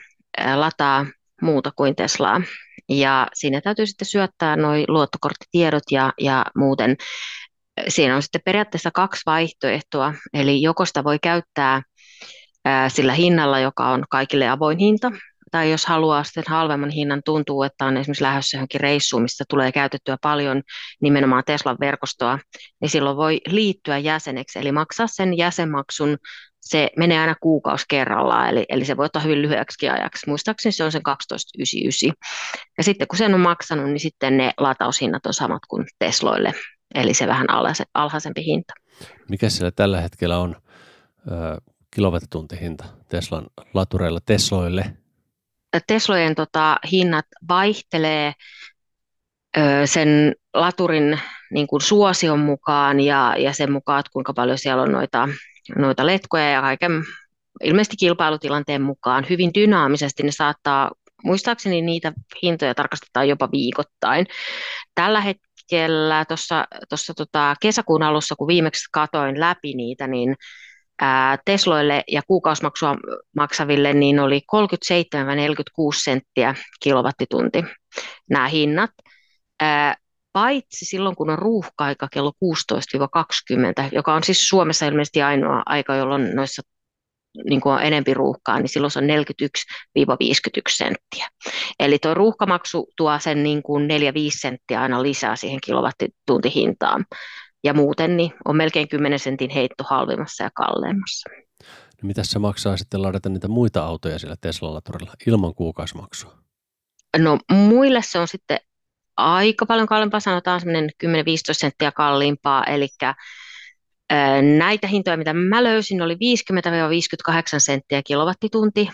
lataa muuta kuin Teslaa. Ja siinä täytyy sitten syöttää nuo luottokorttitiedot ja, ja muuten. Siinä on sitten periaatteessa kaksi vaihtoehtoa, eli joko sitä voi käyttää sillä hinnalla, joka on kaikille avoin hinta, tai jos haluaa sitten halvemman hinnan, tuntuu, että on esimerkiksi lähdössä johonkin reissuun, mistä tulee käytettyä paljon nimenomaan Teslan verkostoa, niin silloin voi liittyä jäseneksi, eli maksaa sen jäsenmaksun, se menee aina kuukausi kerrallaan, eli, eli se voi ottaa hyvin lyhyeksi ajaksi. Muistaakseni se on sen 12,99. Ja sitten kun sen on maksanut, niin sitten ne lataushinnat on samat kuin Tesloille, eli se vähän alhaisempi hinta. Mikä siellä tällä hetkellä on kilowattituntihinta Teslan latureilla Tesloille? Teslojen tota, hinnat vaihtelee ö, sen laturin niin kuin suosion mukaan ja, ja sen mukaan, että kuinka paljon siellä on noita, noita letkoja ja kaiken ilmeisesti kilpailutilanteen mukaan. Hyvin dynaamisesti ne saattaa, muistaakseni niitä hintoja tarkastetaan jopa viikoittain. Tällä hetkellä tuossa tota, kesäkuun alussa, kun viimeksi katoin läpi niitä, niin Tesloille ja kuukausimaksua maksaville niin oli 37-46 senttiä kilowattitunti nämä hinnat. Paitsi silloin, kun on ruuhka-aika kello 16-20, joka on siis Suomessa ilmeisesti ainoa aika, jolloin noissa niin kuin on enempi ruuhkaa, niin silloin se on 41-51 senttiä. Eli tuo ruuhkamaksu tuo sen niin kuin 4-5 senttiä aina lisää siihen kilowattituntihintaan ja muuten niin on melkein 10 sentin heitto halvimmassa ja kalleimmassa. No mitä se maksaa sitten ladata niitä muita autoja siellä Tesla-laturilla ilman kuukausimaksua? No muille se on sitten aika paljon kalliimpaa, sanotaan semmoinen 10-15 senttiä kalliimpaa, eli näitä hintoja, mitä mä löysin, oli 50-58 senttiä kilowattitunti,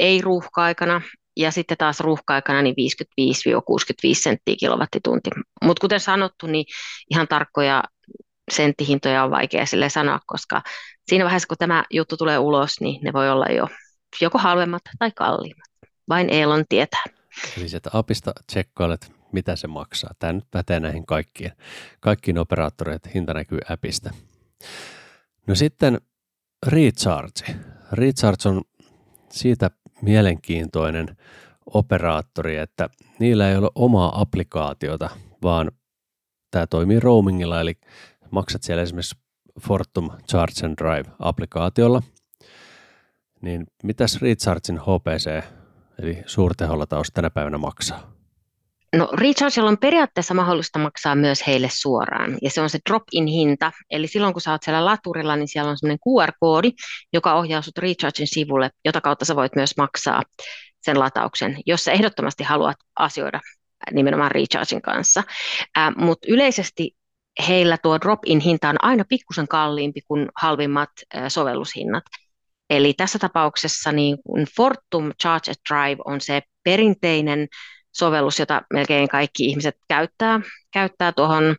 ei ruuhka-aikana, ja sitten taas ruuhka-aikana niin 55-65 senttiä kilowattitunti. Mutta kuten sanottu, niin ihan tarkkoja senttihintoja on vaikea sille sanoa, koska siinä vaiheessa, kun tämä juttu tulee ulos, niin ne voi olla jo joko halvemmat tai kalliimmat. Vain Elon tietää. Eli sieltä apista tsekkailet, mitä se maksaa. Tämä nyt pätee näihin kaikkiin, kaikkiin operaattoreiden hinta näkyy appista. No sitten Recharge. Recharge on siitä mielenkiintoinen operaattori, että niillä ei ole omaa applikaatiota, vaan tämä toimii roamingilla, eli maksat siellä esimerkiksi Fortum Charge and Drive-applikaatiolla, niin mitäs Rechargein HPC, eli suurteholataus tänä päivänä maksaa? No Rechargella on periaatteessa mahdollista maksaa myös heille suoraan, ja se on se drop-in hinta, eli silloin kun sä oot siellä laturilla, niin siellä on semmoinen QR-koodi, joka ohjaa sut Rechargein sivulle, jota kautta sä voit myös maksaa sen latauksen, jos sä ehdottomasti haluat asioida nimenomaan Rechargein kanssa. Äh, Mutta yleisesti heillä tuo drop-in hinta on aina pikkusen kalliimpi kuin halvimmat äh, sovellushinnat. Eli tässä tapauksessa niin Fortum Charge Drive on se perinteinen sovellus, jota melkein kaikki ihmiset käyttää, käyttää tuohon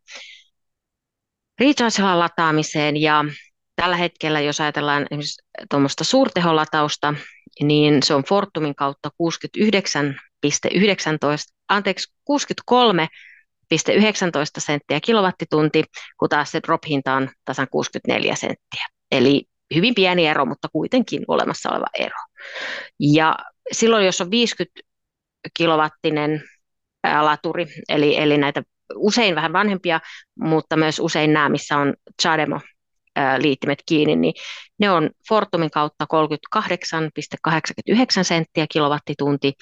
recharge lataamiseen ja tällä hetkellä, jos ajatellaan esimerkiksi tuommoista suurteholatausta, niin se on Fortumin kautta 69,19, anteeksi, 63,19 senttiä kilowattitunti, kun taas se drop-hinta on tasan 64 senttiä. Eli hyvin pieni ero, mutta kuitenkin olemassa oleva ero. Ja silloin, jos on 50 kilowattinen laturi, eli, eli näitä usein vähän vanhempia, mutta myös usein nämä, missä on Chademo liittimet kiinni, niin ne on Fortumin kautta 38,89 senttiä kilowattitunti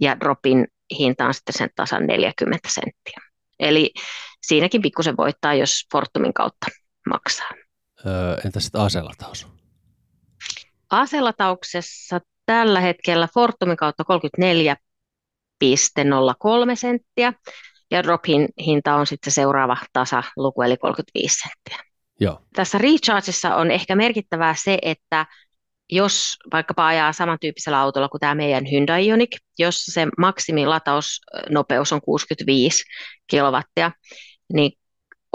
ja Dropin hinta on sitten sen tasan 40 senttiä. Eli siinäkin pikkusen voittaa, jos Fortumin kautta maksaa. Öö, entä sitten aselataus? Aselatauksessa tällä hetkellä Fortumin kautta 34,03 senttiä ja Dropin hinta on sitten seuraava tasaluku eli 35 senttiä. Joo. Tässä Rechargeissa on ehkä merkittävää se, että jos vaikkapa ajaa samantyyppisellä autolla kuin tämä meidän Hyundai Ioniq, jossa se maksimilatausnopeus on 65 kilowattia, niin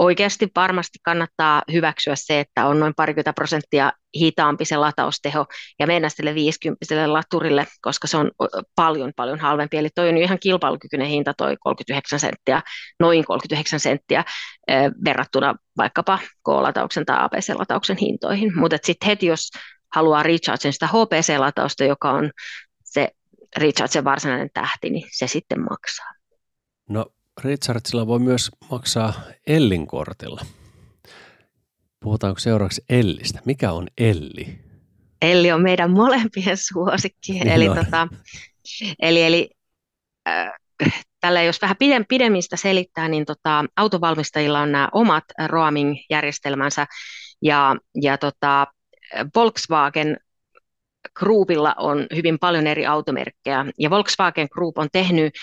oikeasti varmasti kannattaa hyväksyä se, että on noin parikymmentä prosenttia hitaampi se latausteho ja mennä sille 50 laturille, koska se on paljon paljon halvempi. Eli toi on ihan kilpailukykyinen hinta toi 39 senttiä, noin 39 senttiä verrattuna vaikkapa K-latauksen tai APC-latauksen hintoihin. Mutta sitten heti jos haluaa rechargen sitä HPC-latausta, joka on se rechargen varsinainen tähti, niin se sitten maksaa. No Richardsilla voi myös maksaa Ellin kortilla. Puhutaanko seuraavaksi Ellistä? Mikä on Elli? Elli on meidän molempien suosikki. Niin eli, tota, eli, eli äh, tällä jos vähän pidem, pidemmistä selittää, niin tota, autovalmistajilla on nämä omat roaming-järjestelmänsä ja, ja tota, Volkswagen Groupilla on hyvin paljon eri automerkkejä, ja Volkswagen Group on tehnyt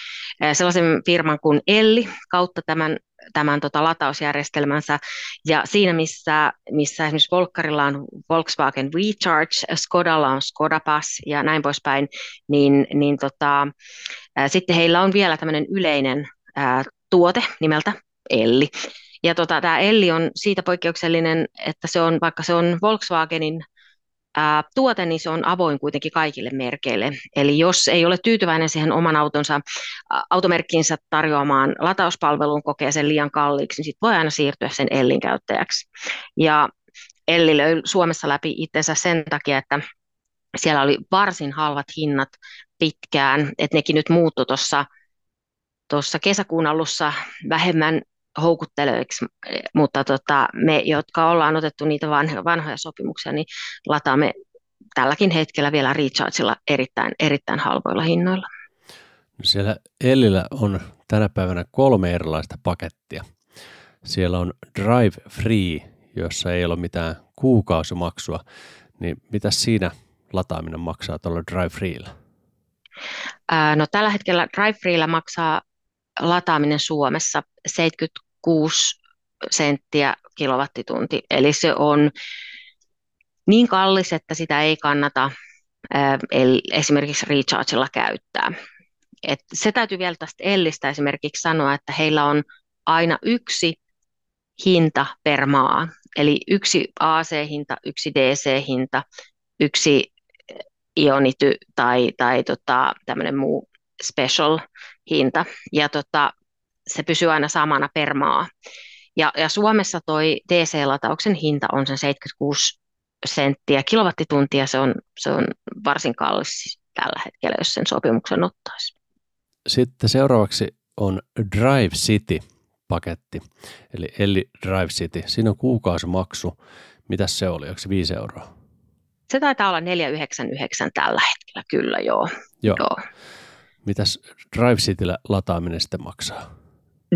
eh, sellaisen firman kuin Elli kautta tämän, tämän tota, latausjärjestelmänsä, ja siinä missä, missä esimerkiksi Volkkarilla on Volkswagen Recharge, Skodalla on Skoda Pass ja näin poispäin, niin, niin tota, ää, eh, sitten heillä on vielä tämmöinen yleinen ää, tuote nimeltä Elli. Ja tota, tämä Elli on siitä poikkeuksellinen, että se on, vaikka se on Volkswagenin tuote, niin se on avoin kuitenkin kaikille merkeille. Eli jos ei ole tyytyväinen siihen oman autonsa, automerkkinsä tarjoamaan latauspalveluun, kokee sen liian kalliiksi, niin sitten voi aina siirtyä sen Ellin käyttäjäksi. Ja Elli löi Suomessa läpi itsensä sen takia, että siellä oli varsin halvat hinnat pitkään, että nekin nyt muuttu tuossa tuossa kesäkuun alussa vähemmän houkutteleviksi, mutta tota, me, jotka ollaan otettu niitä vanhoja, vanhoja sopimuksia, niin lataamme tälläkin hetkellä vielä Rechargella erittäin, erittäin halvoilla hinnoilla. Siellä Ellillä on tänä päivänä kolme erilaista pakettia. Siellä on Drive Free, jossa ei ole mitään kuukausimaksua. Niin mitä siinä lataaminen maksaa tuolla Drive Freellä? no tällä hetkellä Drive Freellä maksaa lataaminen Suomessa 76 senttiä kilowattitunti. Eli se on niin kallis, että sitä ei kannata esimerkiksi rechargella käyttää. Et se täytyy vielä tästä Ellistä esimerkiksi sanoa, että heillä on aina yksi hinta per maa. Eli yksi AC-hinta, yksi DC-hinta, yksi ionity tai, tai tota, tämmöinen muu special hinta. Ja tota, se pysyy aina samana per maa. Ja, ja Suomessa toi DC-latauksen hinta on sen 76 senttiä kilowattituntia. Se on, se on varsin kallis tällä hetkellä, jos sen sopimuksen ottaisi. Sitten seuraavaksi on Drive City-paketti, eli Elli Drive City. Siinä on kuukausimaksu. Mitä se oli? Onko se 5 euroa? Se taitaa olla 499 tällä hetkellä, kyllä joo. Joo. joo. Mitäs Drive Cityllä lataaminen sitten maksaa?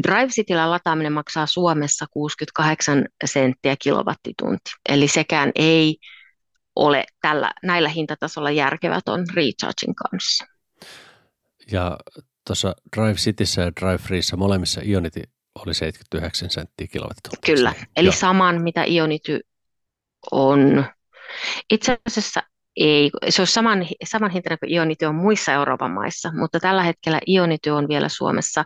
Drive Cityllä lataaminen maksaa Suomessa 68 senttiä kilowattitunti, eli sekään ei ole tällä, näillä hintatasolla järkevätön recharging kanssa. Ja tuossa Drive Cityssä ja Drive Freessa molemmissa Ionity oli 79 senttiä kilowattitunti. Kyllä, eli Joo. saman mitä Ionity on. Itse asiassa ei, se on saman, saman hintainen kuin Ionity on muissa Euroopan maissa, mutta tällä hetkellä Ionity on vielä Suomessa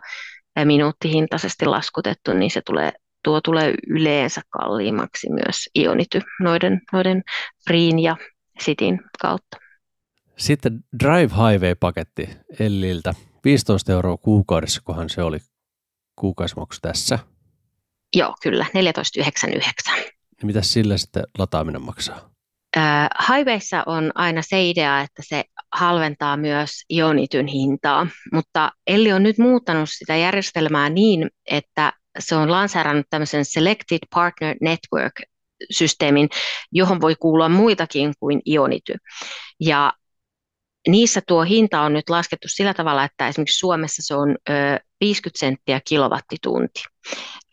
minuuttihintaisesti laskutettu, niin se tulee, tuo tulee yleensä kalliimmaksi myös Ionity noiden, noiden Freen ja Cityn kautta. Sitten Drive Highway-paketti Elliltä. 15 euroa kuukaudessa, kohan se oli kuukausimaksu tässä. Joo, kyllä, 14,99. Niin mitä sillä sitten lataaminen maksaa? Highwayssa on aina se idea, että se halventaa myös ionityn hintaa, mutta Elli on nyt muuttanut sitä järjestelmää niin, että se on lanseerannut tämmöisen Selected Partner Network-systeemin, johon voi kuulua muitakin kuin ionity. Ja niissä tuo hinta on nyt laskettu sillä tavalla, että esimerkiksi Suomessa se on 50 senttiä kilowattitunti.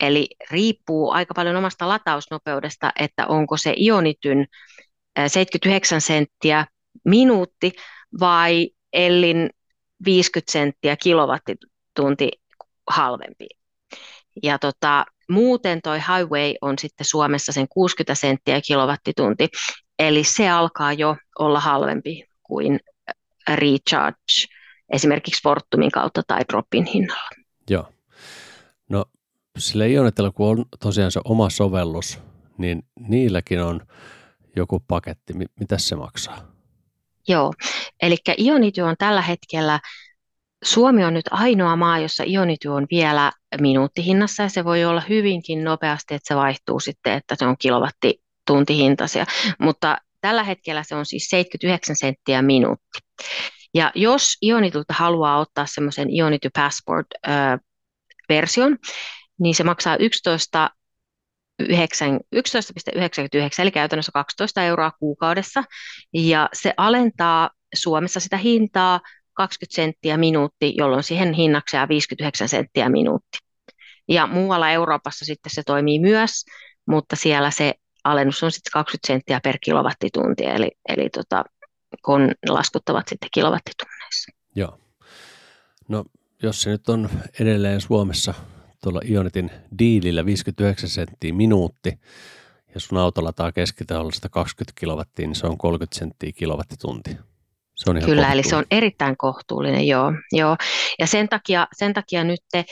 Eli riippuu aika paljon omasta latausnopeudesta, että onko se ionityn 79 senttiä minuutti vai Ellin 50 senttiä kilowattitunti halvempi. Ja tota, muuten toi highway on sitten Suomessa sen 60 senttiä kilowattitunti, eli se alkaa jo olla halvempi kuin recharge esimerkiksi Fortumin kautta tai Dropin hinnalla. Joo. No sillä Ionetella, kun on tosiaan se oma sovellus, niin niilläkin on joku paketti. Mitä se maksaa? Joo, eli Ionity on tällä hetkellä, Suomi on nyt ainoa maa, jossa Ionity on vielä minuuttihinnassa ja se voi olla hyvinkin nopeasti, että se vaihtuu sitten, että se on kilowattituntihintaisia, mutta tällä hetkellä se on siis 79 senttiä minuutti. Ja jos Ionitulta haluaa ottaa semmoisen Ionity Passport-version, niin se maksaa 11 11,99 eli käytännössä 12 euroa kuukaudessa, ja se alentaa Suomessa sitä hintaa 20 senttiä minuutti, jolloin siihen hinnaksi jää 59 senttiä minuutti. Ja muualla Euroopassa sitten se toimii myös, mutta siellä se alennus on sitten 20 senttiä per kilowattitunti, eli, eli tota, kun laskuttavat sitten kilowattitunneissa. Joo. No jos se nyt on edelleen Suomessa tuolla Ionitin diilillä 59 senttiä minuutti, ja sun auto lataa keskiteholla 120 kilowattia, niin se on 30 senttiä kilowattitunti. Se on ihan Kyllä, eli se on erittäin kohtuullinen, joo. joo. Ja sen takia, sen takia nyt te,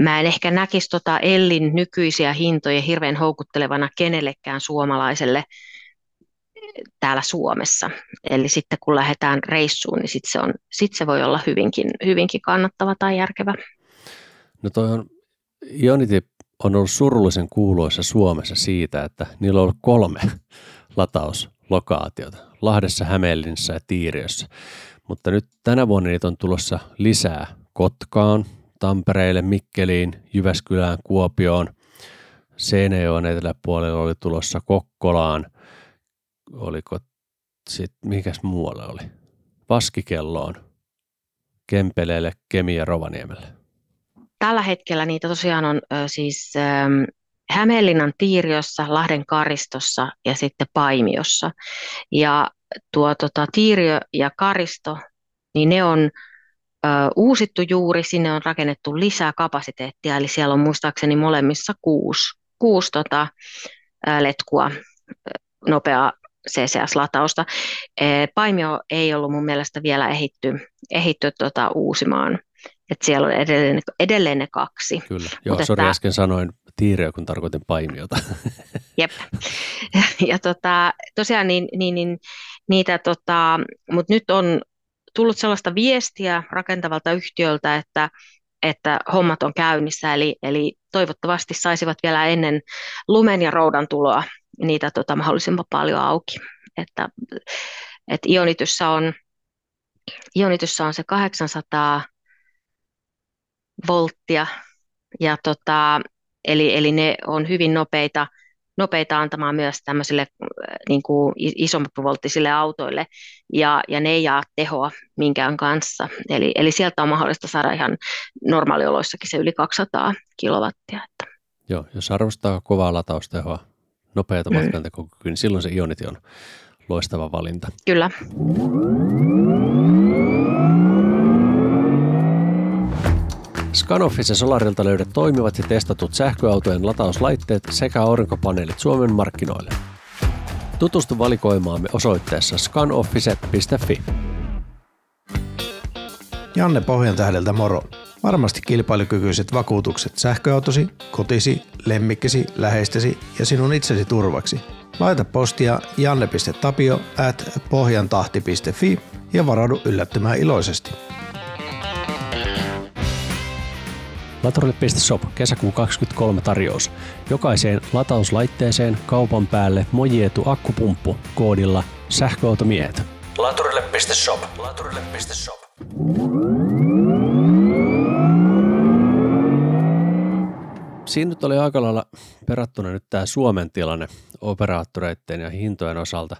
mä en ehkä näkisi tota Ellin nykyisiä hintoja hirveän houkuttelevana kenellekään suomalaiselle täällä Suomessa. Eli sitten kun lähdetään reissuun, niin sitten se, on, sit se voi olla hyvinkin, hyvinkin kannattava tai järkevä. No toi on Ionity on ollut surullisen kuuluisa Suomessa siitä, että niillä on ollut kolme <laughs> latauslokaatiota. Lahdessa, Hämeenlinnassa ja Tiiriössä. Mutta nyt tänä vuonna niitä on tulossa lisää Kotkaan, Tampereelle, Mikkeliin, Jyväskylään, Kuopioon. Seinäjoen eteläpuolella oli tulossa Kokkolaan. Oliko sitten, mikäs muualle oli? Vaskikelloon, Kempeleelle, Kemi ja Rovaniemelle tällä hetkellä niitä tosiaan on ö, siis ö, Hämeenlinnan Tiiriössä, Lahden Karistossa ja sitten Paimiossa. Ja tuo tota, Tiiriö ja Karisto, niin ne on ö, uusittu juuri, sinne on rakennettu lisää kapasiteettia, eli siellä on muistaakseni molemmissa kuusi, kuusi tota, ö, letkua nopeaa CCS-latausta. Paimio ei ollut mun mielestä vielä ehitty, ehitty tota, uusimaan että siellä on edelleen, edelleen ne kaksi. Kyllä, joo, Mutta sori että, äsken sanoin tiiriä, kun tarkoitin paimiota. <laughs> Jep. <laughs> Ja tota, tosiaan niin, niin, niin niitä tota, mutta nyt on tullut sellaista viestiä rakentavalta yhtiöltä, että, että hommat on käynnissä, eli, eli toivottavasti saisivat vielä ennen lumen ja roudan tuloa niitä tota, mahdollisimman paljon auki. Että, että ionityssä on, ionityssä on se 800 volttia, ja tota, eli, eli ne on hyvin nopeita, nopeita antamaan myös tämmöisille äh, niin kuin isompivolttisille autoille, ja, ja ne ei jaa tehoa minkään kanssa. Eli, eli sieltä on mahdollista saada ihan normaalioloissakin se yli 200 kilowattia. Että. Joo, jos arvostaa kovaa lataustehoa, nopeata mm. matkantekokykyä, niin silloin se Ionity on loistava valinta. Kyllä. Scanoffis ja Solarilta löydät toimivat ja testatut sähköautojen latauslaitteet sekä aurinkopaneelit Suomen markkinoille. Tutustu valikoimaamme osoitteessa scanoffice.fi. Janne Pohjantähdeltä moro. Varmasti kilpailukykyiset vakuutukset sähköautosi, kotisi, lemmikkisi, läheistesi ja sinun itsesi turvaksi. Laita postia janne.tapio at pohjantahti.fi ja varaudu yllättymään iloisesti. Laturille.shop kesäkuun 23 tarjous. Jokaiseen latauslaitteeseen kaupan päälle Mojietu akkupumppu koodilla sähköautomiehet. Laturille.shop. Laturille.shop. Siinä nyt oli aika lailla perattuna nyt tämä Suomen tilanne operaattoreiden ja hintojen osalta.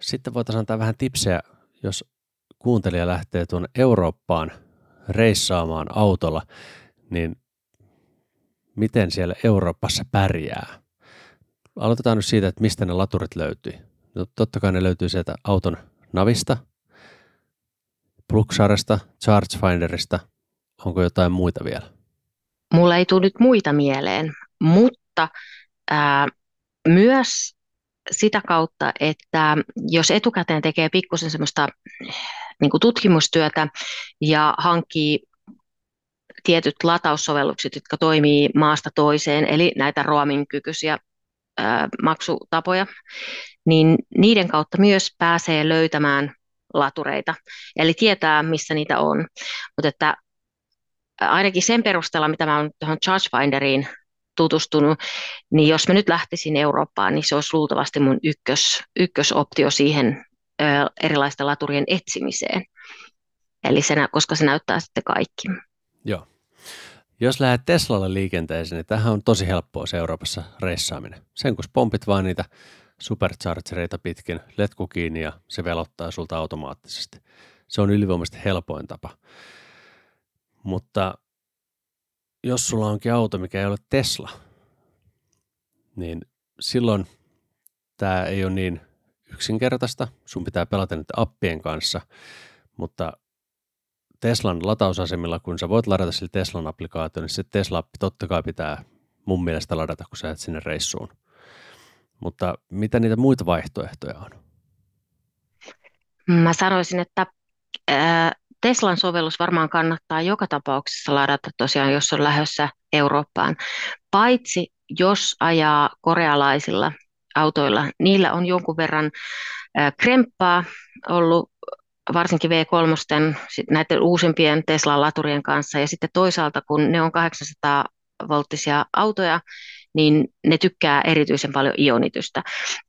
Sitten voitaisiin antaa vähän tipsejä, jos kuuntelija lähtee tuonne Eurooppaan reissaamaan autolla, niin miten siellä Euroopassa pärjää. Aloitetaan nyt siitä, että mistä ne laturit löytyy. No, totta kai ne löytyy sieltä auton navista, Pluxaresta, Chargefinderista. Onko jotain muita vielä? Mulla ei tule nyt muita mieleen, mutta ää, myös sitä kautta, että jos etukäteen tekee pikkusen semmoista niin tutkimustyötä ja hankkii tietyt lataussovellukset, jotka toimii maasta toiseen, eli näitä roaming-kykyisiä maksutapoja, niin niiden kautta myös pääsee löytämään latureita, eli tietää, missä niitä on. Mutta että ainakin sen perusteella, mitä mä olen tuohon Chargefinderiin tutustunut, niin jos mä nyt lähtisin Eurooppaan, niin se olisi luultavasti mun ykkös, ykkösoptio siihen erilaisten laturien etsimiseen. Eli se, koska se näyttää sitten kaikki. Joo. Jos lähdet Teslalle liikenteeseen, niin tähän on tosi helppoa se Euroopassa reissaaminen. Sen kun pompit vaan niitä superchargereita pitkin, letku kiinni ja se velottaa sulta automaattisesti. Se on ylivoimaisesti helpoin tapa. Mutta jos sulla onkin auto, mikä ei ole Tesla, niin silloin tämä ei ole niin yksinkertaista. Sun pitää pelata niiden appien kanssa, mutta Teslan latausasemilla, kun sä voit ladata sille Teslan applikaatio, niin se Tesla-appi totta kai pitää mun mielestä ladata, kun sä et sinne reissuun. Mutta mitä niitä muita vaihtoehtoja on? Mä sanoisin, että Teslan sovellus varmaan kannattaa joka tapauksessa ladata tosiaan, jos on lähdössä Eurooppaan. Paitsi jos ajaa korealaisilla autoilla, niillä on jonkun verran kremppaa ollut varsinkin V3 näiden uusimpien Tesla-laturien kanssa ja sitten toisaalta kun ne on 800 volttisia autoja, niin ne tykkää erityisen paljon ionitystä.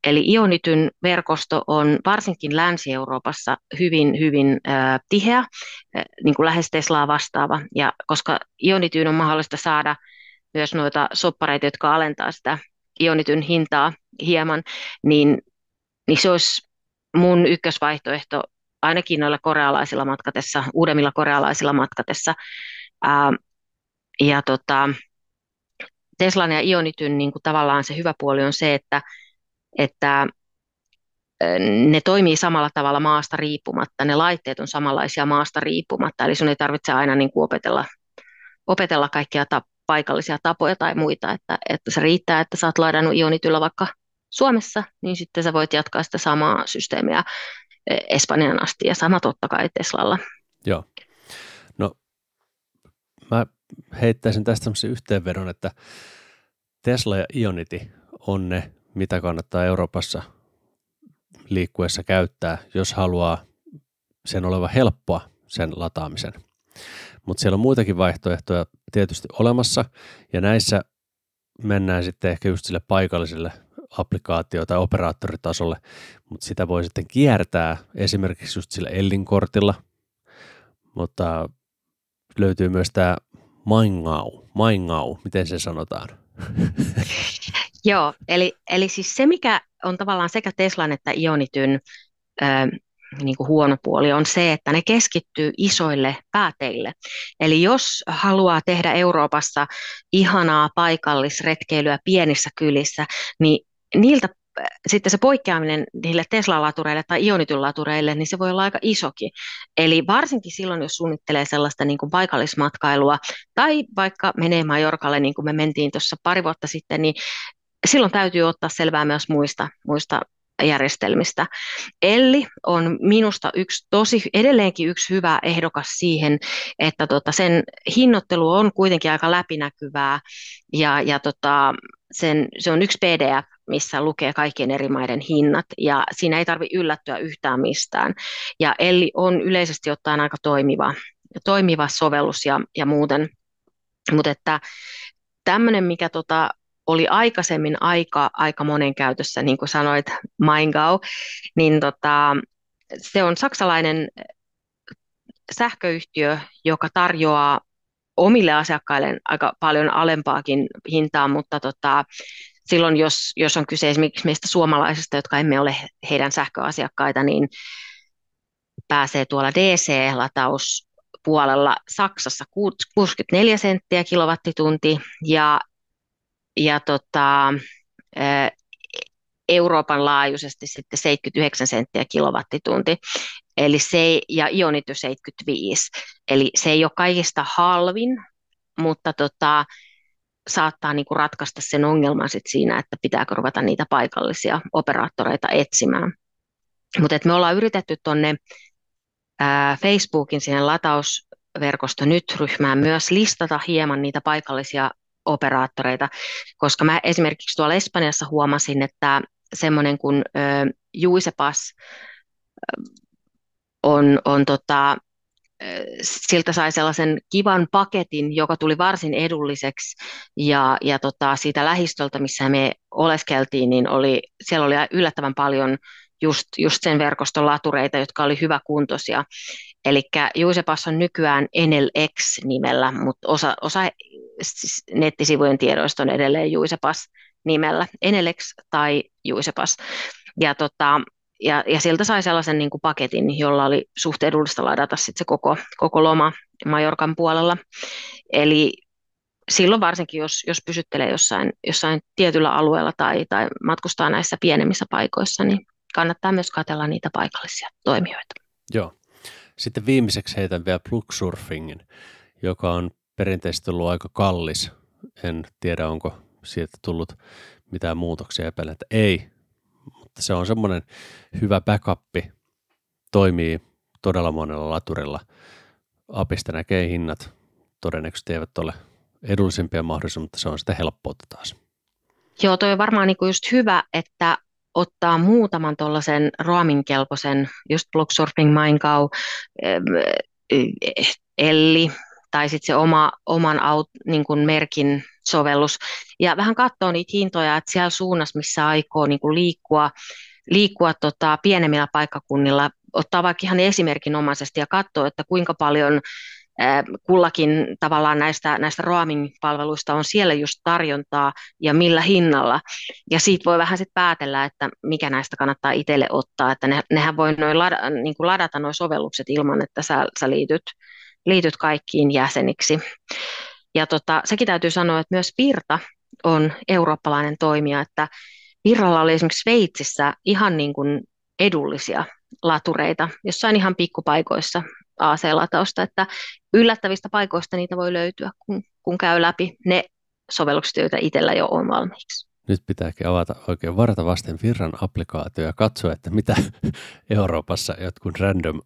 Eli ionityn verkosto on varsinkin Länsi-Euroopassa hyvin, hyvin äh, tiheä, äh, niin kuin lähes Teslaa vastaava, ja koska ionityyn on mahdollista saada myös noita soppareita, jotka alentaa sitä ionityn hintaa hieman, niin, niin se olisi mun ykkösvaihtoehto ainakin noilla korealaisilla matkatessa, uudemmilla korealaisilla matkatessa. Ää, ja tota, Teslan ja Ionityn niin kuin tavallaan se hyvä puoli on se, että, että ne toimii samalla tavalla maasta riippumatta, ne laitteet on samanlaisia maasta riippumatta, eli sun ei tarvitse aina niin kuin opetella, opetella kaikkia ta- paikallisia tapoja tai muita, että, että se riittää, että sä oot ladannut Ionityllä vaikka Suomessa, niin sitten sä voit jatkaa sitä samaa systeemiä Espanjan asti ja sama totta kai Teslalla. Joo. No mä heittäisin tästä sellaisen yhteenvedon, että Tesla ja Ionity on ne, mitä kannattaa Euroopassa liikkuessa käyttää, jos haluaa sen oleva helppoa sen lataamisen. Mutta siellä on muitakin vaihtoehtoja tietysti olemassa, ja näissä mennään sitten ehkä just sille paikalliselle applikaatio- tai operaattoritasolle, mutta sitä voi sitten kiertää esimerkiksi just sillä Ellinkortilla, mutta löytyy myös tämä Maingau, Maingau, miten se sanotaan? <laughs> Joo, eli, eli siis se, mikä on tavallaan sekä Teslan että Ionityn ö, niin kuin huono puoli on se, että ne keskittyy isoille pääteille. Eli jos haluaa tehdä Euroopassa ihanaa paikallisretkeilyä pienissä kylissä, niin niiltä sitten se poikkeaminen niille Tesla-latureille tai Ionityn-latureille, niin se voi olla aika isokin. Eli varsinkin silloin, jos suunnittelee sellaista niin kuin paikallismatkailua tai vaikka menee Majorkalle, niin kuin me mentiin tuossa pari vuotta sitten, niin silloin täytyy ottaa selvää myös muista, muista järjestelmistä. Elli on minusta yksi tosi, edelleenkin yksi hyvä ehdokas siihen, että tota sen hinnoittelu on kuitenkin aika läpinäkyvää ja, ja tota, sen, se on yksi PDF, missä lukee kaikkien eri maiden hinnat ja siinä ei tarvitse yllättyä yhtään mistään. Ja Elli on yleisesti ottaen aika toimiva, toimiva sovellus ja, ja muuten, mutta että tämmöinen, mikä tota, oli aikaisemmin aika, aika monen käytössä, niin kuin sanoit, Maingau, niin tota, se on saksalainen sähköyhtiö, joka tarjoaa omille asiakkaille aika paljon alempaakin hintaa, mutta tota, silloin jos, jos on kyse esimerkiksi meistä suomalaisista, jotka emme ole heidän sähköasiakkaita, niin pääsee tuolla DC-latauspuolella Saksassa 64 senttiä kilowattitunti ja ja tota, Euroopan laajuisesti sitten 79 senttiä kilowattitunti, eli se, ja ionity 75. Eli se ei ole kaikista halvin, mutta tota, saattaa niinku ratkaista sen ongelman sit siinä, että pitääkö ruveta niitä paikallisia operaattoreita etsimään. Mutta me ollaan yritetty tuonne Facebookin sinne latausverkosto nyt-ryhmään myös listata hieman niitä paikallisia operaattoreita, koska mä esimerkiksi tuolla Espanjassa huomasin, että semmoinen kuin Juisepas on, on tota, siltä sai sellaisen kivan paketin, joka tuli varsin edulliseksi ja, ja tota, siitä lähistöltä, missä me oleskeltiin, niin oli, siellä oli yllättävän paljon just, just sen verkoston latureita, jotka oli hyväkuntoisia. Eli Juisepas on nykyään NLX-nimellä, mutta osa, osa nettisivujen tiedoista on edelleen Juisepas nimellä, NLX tai Juisepas. Ja, tota, ja, ja siltä sai sellaisen niin kuin paketin, jolla oli suht edullista ladata sit se koko, koko loma Majorkan puolella. Eli silloin varsinkin, jos, jos pysyttelee jossain, jossain tietyllä alueella tai, tai matkustaa näissä pienemmissä paikoissa, niin kannattaa myös katella niitä paikallisia toimijoita. Joo. Sitten viimeiseksi heitän vielä Plugsurfingin, joka on perinteisesti ollut aika kallis. En tiedä, onko siitä tullut mitään muutoksia epäilen, että ei, mutta se on semmoinen hyvä backup, toimii todella monella laturilla. Apista näkee hinnat, todennäköisesti eivät ole edullisimpia mahdollisia, mutta se on sitä helppoutta taas. Joo, toi on varmaan niinku just hyvä, että ottaa muutaman tuollaisen roaminkelpoisen, just Blocksurfing, Mindcow, Elli, tai sitten se oma, oman aut, niin kuin merkin sovellus, ja vähän katsoa niitä hintoja, että siellä suunnassa, missä aikoo niin kuin liikkua, liikkua tota, pienemmillä paikkakunnilla, ottaa vaikka ihan esimerkinomaisesti ja katsoa, että kuinka paljon kullakin tavallaan näistä, näistä roaming-palveluista on siellä just tarjontaa ja millä hinnalla. Ja siitä voi vähän sitten päätellä, että mikä näistä kannattaa itselle ottaa, että ne, nehän voi noin lada, niin ladata nuo sovellukset ilman, että sä, sä liityt, liityt kaikkiin jäseniksi. Ja tota, sekin täytyy sanoa, että myös Virta on eurooppalainen toimija, että Virralla oli esimerkiksi Sveitsissä ihan niin kuin edullisia latureita, jossain ihan pikkupaikoissa AC-latausta, että yllättävistä paikoista niitä voi löytyä, kun, kun käy läpi ne sovellukset, joita itsellä jo on valmiiksi. Nyt pitääkin avata oikein varta vasten Virran applikaatio ja katsoa, että mitä <laughs> Euroopassa jotkut random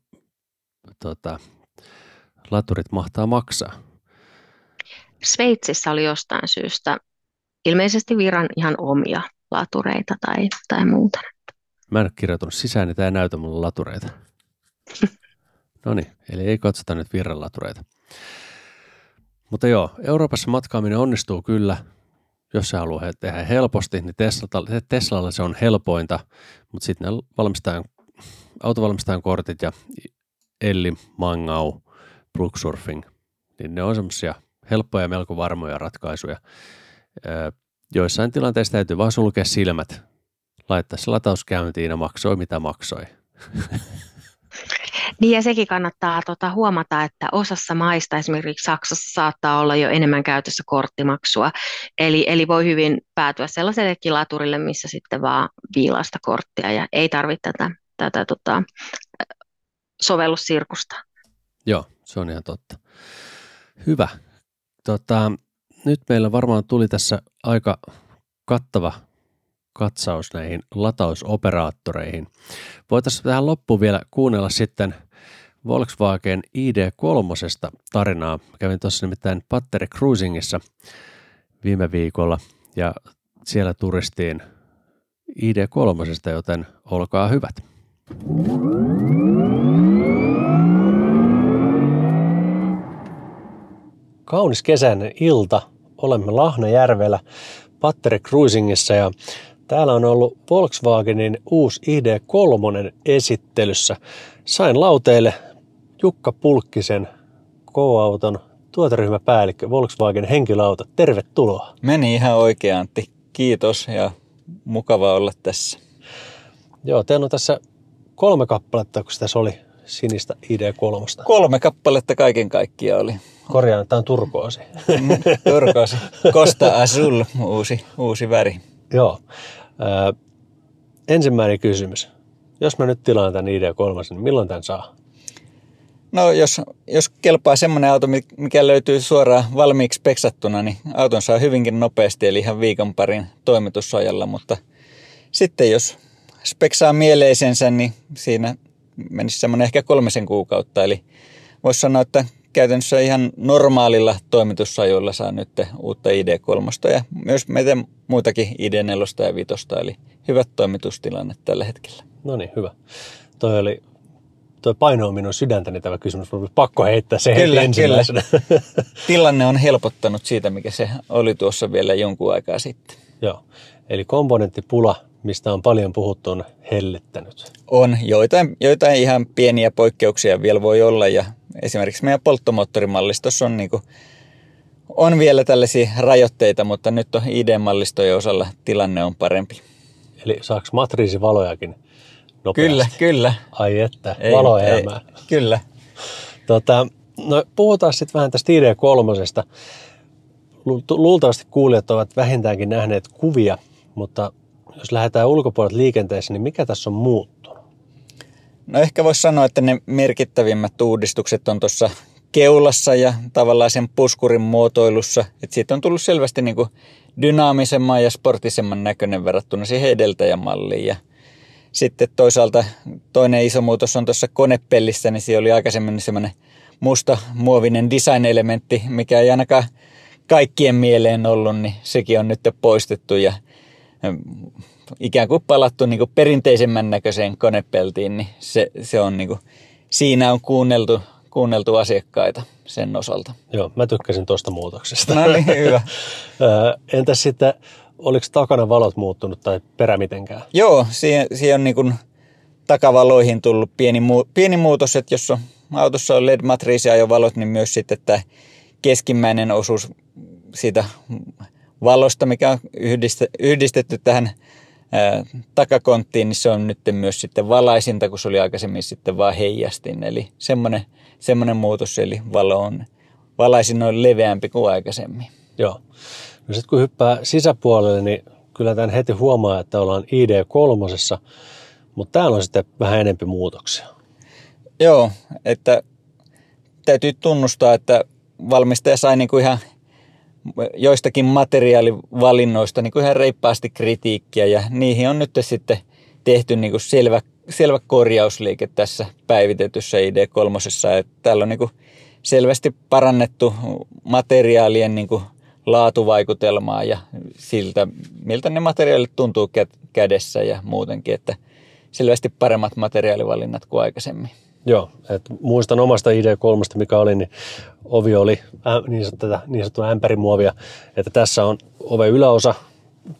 tota, laturit mahtaa maksaa. Sveitsissä oli jostain syystä ilmeisesti Viran ihan omia latureita tai, tai muuta. Mä en ole kirjoitunut sisään, niin tämä ei näytä mulle latureita. <laughs> No niin, eli ei katsota nyt virran latureita. Mutta joo, Euroopassa matkaaminen onnistuu kyllä, jos se haluaa tehdä helposti, niin Teslalla, Teslalla se on helpointa, mutta sitten ne valmistajan, autovalmistajan kortit ja Elli, Mangau, Brooksurfing, niin ne on semmoisia helppoja ja melko varmoja ratkaisuja. Joissain tilanteissa täytyy vaan sulkea silmät, laittaa se lataus käyntiin ja maksoi mitä maksoi. <laughs> Niin ja sekin kannattaa tota, huomata, että osassa maista, esimerkiksi Saksassa, saattaa olla jo enemmän käytössä korttimaksua. Eli, eli voi hyvin päätyä sellaisellekin laturille, missä sitten vaan viilasta korttia ja ei tarvitse tätä, tätä tota, sovellussirkusta. Joo, se on ihan totta. Hyvä. Tota, nyt meillä varmaan tuli tässä aika kattava katsaus näihin latausoperaattoreihin. Voitaisiin tähän loppuun vielä kuunnella sitten Volkswagen ID3 tarinaa. Kävin tuossa nimittäin Patteri Cruisingissa viime viikolla ja siellä turistiin ID3, joten olkaa hyvät. Kaunis kesäinen ilta. Olemme Lahnajärvellä Patteri Cruisingissa ja täällä on ollut Volkswagenin uusi ID3 esittelyssä. Sain lauteille Jukka Pulkkisen K-auton tuoteryhmäpäällikkö Volkswagen henkilöauto. Tervetuloa. Meni ihan oikein Antti. Kiitos ja mukava olla tässä. Joo, teillä on tässä kolme kappaletta, kun tässä oli sinistä ID3. Kolme kappaletta kaiken kaikkiaan oli. Korjaan, tämä on turkoosi. Mm, turkoosi. Costa Azul, uusi, uusi väri. Joo. Ö, ensimmäinen kysymys. Jos mä nyt tilaan tämän ID3, niin milloin tämän saa? No jos, jos kelpaa semmoinen auto, mikä löytyy suoraan valmiiksi peksattuna, niin auton saa hyvinkin nopeasti, eli ihan viikon parin toimitusajalla, mutta sitten jos speksaa mieleisensä, niin siinä menisi semmoinen ehkä kolmisen kuukautta, eli voisi sanoa, että käytännössä ihan normaalilla toimitussajoilla saa nyt uutta ID3 ja myös meitä muitakin ID4 ja 5, eli hyvät toimitustilanne tällä hetkellä. No niin, hyvä. Toi oli tuo paino on minun sydäntäni tämä kysymys, mutta pakko heittää se kyllä, ensimmäisenä. Kyllä. Tilanne on helpottanut siitä, mikä se oli tuossa vielä jonkun aikaa sitten. Joo, eli komponenttipula, mistä on paljon puhuttu, on hellittänyt. On, joitain, joitain ihan pieniä poikkeuksia vielä voi olla ja esimerkiksi meidän polttomoottorimallistossa on, niin kuin, on vielä tällaisia rajoitteita, mutta nyt on ID-mallistojen osalla tilanne on parempi. Eli saako matriisivalojakin nopeasti. Kyllä, kyllä. Ai että, valoelämää. Ei, kyllä. Tota, no, puhutaan sitten vähän tästä ID3. Luultavasti kuulijat ovat vähintäänkin nähneet kuvia, mutta jos lähdetään ulkopuolelta liikenteeseen, niin mikä tässä on muuttunut? No ehkä voisi sanoa, että ne merkittävimmät uudistukset on tuossa keulassa ja tavallaan sen puskurin muotoilussa. Että siitä on tullut selvästi niin dynaamisemman ja sportisemman näköinen verrattuna siihen edeltäjämalliin. Ja sitten toisaalta toinen iso muutos on tuossa konepellissä, niin siellä oli aikaisemmin semmoinen musta muovinen design-elementti, mikä ei ainakaan kaikkien mieleen ollut, niin sekin on nyt poistettu ja ikään kuin palattu niin kuin perinteisemmän näköiseen konepeltiin, niin se, se on niin kuin, siinä on kuunneltu, kuunneltu asiakkaita sen osalta. Joo, mä tykkäsin tuosta muutoksesta. No niin, hyvä. <laughs> Entäs sitten oliko takana valot muuttunut tai perä mitenkään? Joo, siihen, siihen on niin kuin takavaloihin tullut pieni, pieni muutos, että jos on, autossa on LED-matriisiajovalot, niin myös sitten tämä keskimmäinen osuus siitä valosta, mikä on yhdistetty, tähän ää, takakonttiin, niin se on nyt myös sitten valaisinta, kun se oli aikaisemmin sitten vaan heijastin. Eli semmoinen, semmoinen muutos, eli valo on valaisin on leveämpi kuin aikaisemmin. Joo. No sitten kun hyppää sisäpuolelle, niin kyllä tämän heti huomaa, että ollaan ID3, mutta täällä on sitten vähän enempi muutoksia. Joo, että täytyy tunnustaa, että valmistaja sai niinku ihan joistakin materiaalivalinnoista niinku ihan reippaasti kritiikkiä ja niihin on nyt sitten tehty niinku selvä, selvä korjausliike tässä päivitetyssä ID3. Täällä on niinku selvästi parannettu materiaalien niinku laatuvaikutelmaa ja siltä, miltä ne materiaalit tuntuu kädessä ja muutenkin, että selvästi paremmat materiaalivalinnat kuin aikaisemmin. Joo, et muistan omasta ID3, mikä oli, niin ovi oli ä, niin, sanottua, niin sanottua ämpärimuovia, että tässä on ove yläosa,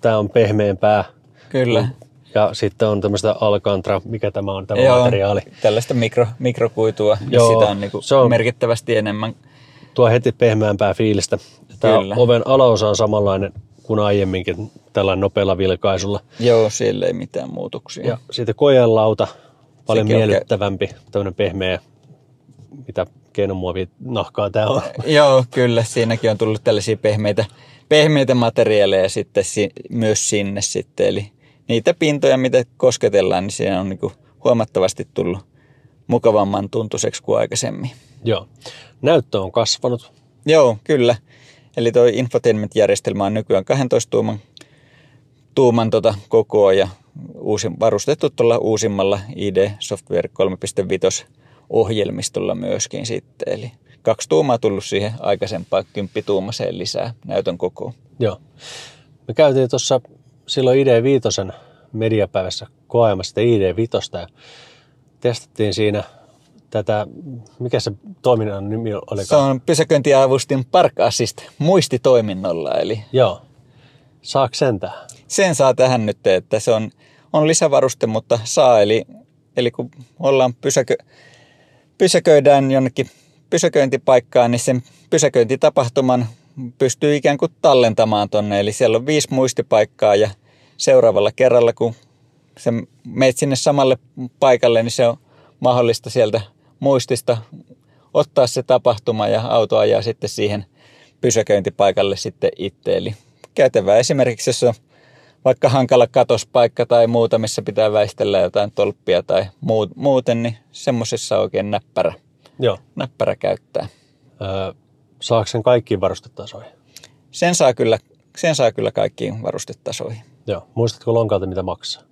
tämä on pehmeämpää. Kyllä. Ja sitten on tämmöistä alcantara, mikä tämä on tämä Joo, materiaali. Tällaista mikro, mikrokuitua, Joo, sitä on, niin kuin se on- merkittävästi enemmän. Tuo heti pehmeämpää fiilistä. Tämä Kyllä. oven alaosa on samanlainen kuin aiemminkin tällä nopealla vilkaisulla. Joo, siellä ei mitään muutoksia. Ja sitten kojelauta, paljon Sekin miellyttävämpi, tämmöinen pehmeä, mitä keinomuovi nahkaa tämä on. <laughs> Joo, kyllä. Siinäkin on tullut tällaisia pehmeitä, pehmeitä materiaaleja sitten si- myös sinne sitten. Eli niitä pintoja, mitä kosketellaan, niin siinä on niin huomattavasti tullut mukavamman tuntuiseksi kuin aikaisemmin. Joo. Näyttö on kasvanut. Joo, kyllä. Eli tuo infotainment-järjestelmä on nykyään 12 tuuman, tuuman tota kokoa ja uusi, varustettu tuolla uusimmalla ID Software 3.5 ohjelmistolla myöskin sitten. Eli kaksi tuumaa tullut siihen aikaisempaan kymppituumaseen lisää näytön kokoon. Joo. Me käytiin tuossa silloin ID5 mediapäivässä koeamassa sitä ID5 ja testattiin siinä tätä, mikä se toiminnan nimi oli? Se on pysäköintiavustin Park Assist muistitoiminnolla, eli Joo. Saako sen tähän? Sen saa tähän nyt, että se on, on lisävaruste, mutta saa. Eli, eli kun ollaan pysäkö, pysäköidään jonnekin pysäköintipaikkaan, niin sen pysäköintitapahtuman pystyy ikään kuin tallentamaan tonne. Eli siellä on viisi muistipaikkaa ja seuraavalla kerralla, kun sä meet sinne samalle paikalle, niin se on mahdollista sieltä muistista ottaa se tapahtuma ja auto ajaa sitten siihen pysäköintipaikalle sitten itse. Eli käytävää esimerkiksi, jos on vaikka hankala katospaikka tai muuta, missä pitää väistellä jotain tolppia tai muut- muuten, niin semmoisessa on oikein näppärä, Joo. näppärä käyttää. Öö, saako sen kaikkiin varustetasoihin? Sen saa kyllä, sen saa kyllä kaikkiin varustetasoihin. Joo. Muistatko lonkalta, mitä maksaa?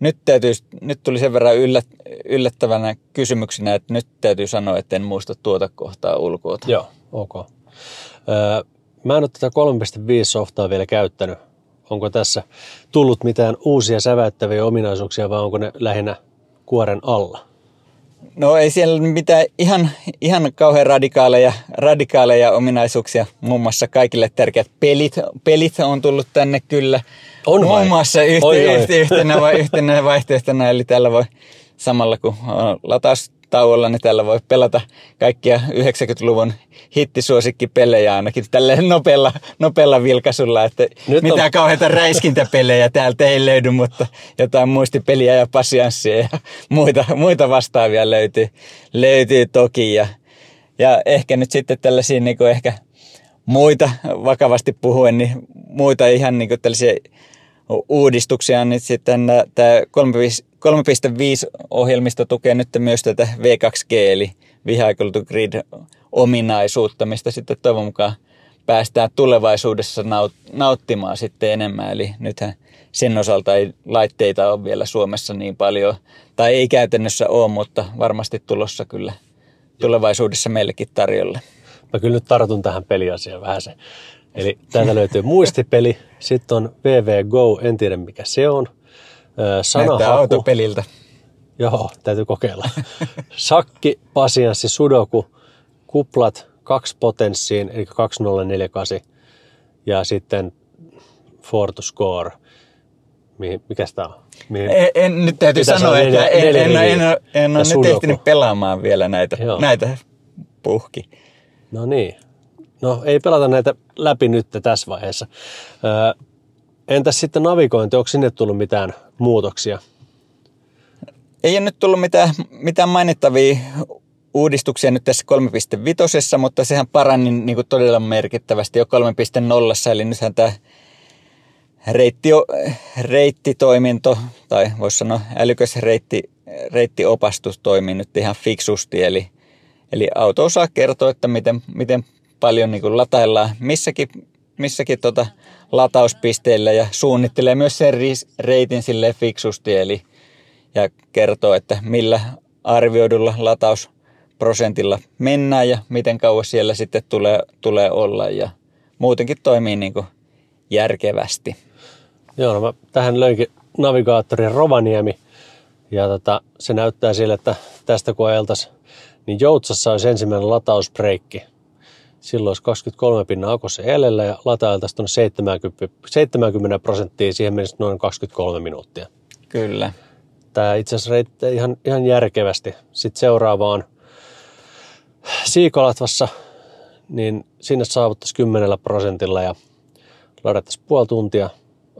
Nyt, täytyy, nyt tuli sen verran yllät, yllättävänä kysymyksenä, että nyt täytyy sanoa, että en muista tuota kohtaa ulkoa. Joo, ok. Öö, mä en ole tätä 3.5 softaa vielä käyttänyt. Onko tässä tullut mitään uusia säväyttäviä ominaisuuksia vai onko ne lähinnä kuoren alla? No ei siellä mitään ihan, ihan kauhean radikaaleja, radikaaleja ominaisuuksia. Muun muassa kaikille tärkeät pelit, pelit on tullut tänne kyllä. On Muun vai? muassa yhtenä, vai- yhtenä vaihtoehtona, eli tällä voi samalla kun on lataustauolla, niin tällä voi pelata kaikkia 90-luvun hittisuosikkipelejä ainakin tällä nopealla, nopealla vilkaisulla, että Nyt Nyt on- mitään kauheita räiskintäpelejä täältä ei löydy, mutta jotain muistipeliä ja pasianssia ja muita, muita vastaavia löytyy, löytyy toki. Ja, ja ehkä nyt sitten tällaisia niin kuin ehkä muita, vakavasti puhuen, niin muita ihan niin kuin tällaisia uudistuksia, niin sitten tämä 3.5-ohjelmisto tukee nyt myös tätä V2G, eli Vehicle to Grid-ominaisuutta, mistä sitten toivon mukaan päästään tulevaisuudessa naut- nauttimaan sitten enemmän. Eli nythän sen osalta ei laitteita ole vielä Suomessa niin paljon, tai ei käytännössä ole, mutta varmasti tulossa kyllä tulevaisuudessa meillekin tarjolle. Mä kyllä nyt tartun tähän peliasiaan vähän se. Eli täältä löytyy muistipeli, sitten on VV Go, en tiedä mikä se on. Öö, Näyttää Sanahaku, autopeliltä. joo, täytyy kokeilla. <laughs> Sakki, pasianssi, sudoku, kuplat, kaksi potenssiin, eli 2048. Ja sitten for to score. Mihin, mikä tämä on? Mihin? En, en, nyt täytyy sanoa, olla että en, en, en, en, en ole nyt ehtinyt pelaamaan vielä näitä, Joo. näitä puhki. No niin. No ei pelata näitä läpi nyt tässä vaiheessa. Öö, entäs sitten navigointi, onko sinne tullut mitään muutoksia? Ei ole nyt tullut mitään, mitään mainittavia uudistuksia nyt tässä 3.5, mutta sehän parani niin kuin todella merkittävästi jo 3.0, eli nythän tämä reitti, reittitoiminto, tai voisi sanoa älykäs reitti, reittiopastus toimii nyt ihan fiksusti, eli, eli auto osaa kertoa, että miten, miten paljon niin kuin lataillaan missäkin, missäkin tota latauspisteillä ja suunnittelee myös sen reitin sille fiksusti, eli ja kertoo, että millä arvioidulla latausprosentilla mennään ja miten kauan siellä sitten tulee, tulee olla ja muutenkin toimii niin kuin järkevästi. Joo, no mä tähän löinkin navigaattorin Rovaniemi. Ja tota, se näyttää sille, että tästä kun ajeltaisiin, niin Joutsassa olisi ensimmäinen latausbreikki. Silloin olisi 23 pinnan akussa jäljellä ja latailtaisiin tuonne 70, 70 prosenttia, siihen menisi noin 23 minuuttia. Kyllä. Tämä itse asiassa ihan, ihan järkevästi. Sitten seuraavaan Siikolatvassa, niin sinne saavuttaisiin 10 prosentilla ja ladattaisiin puoli tuntia.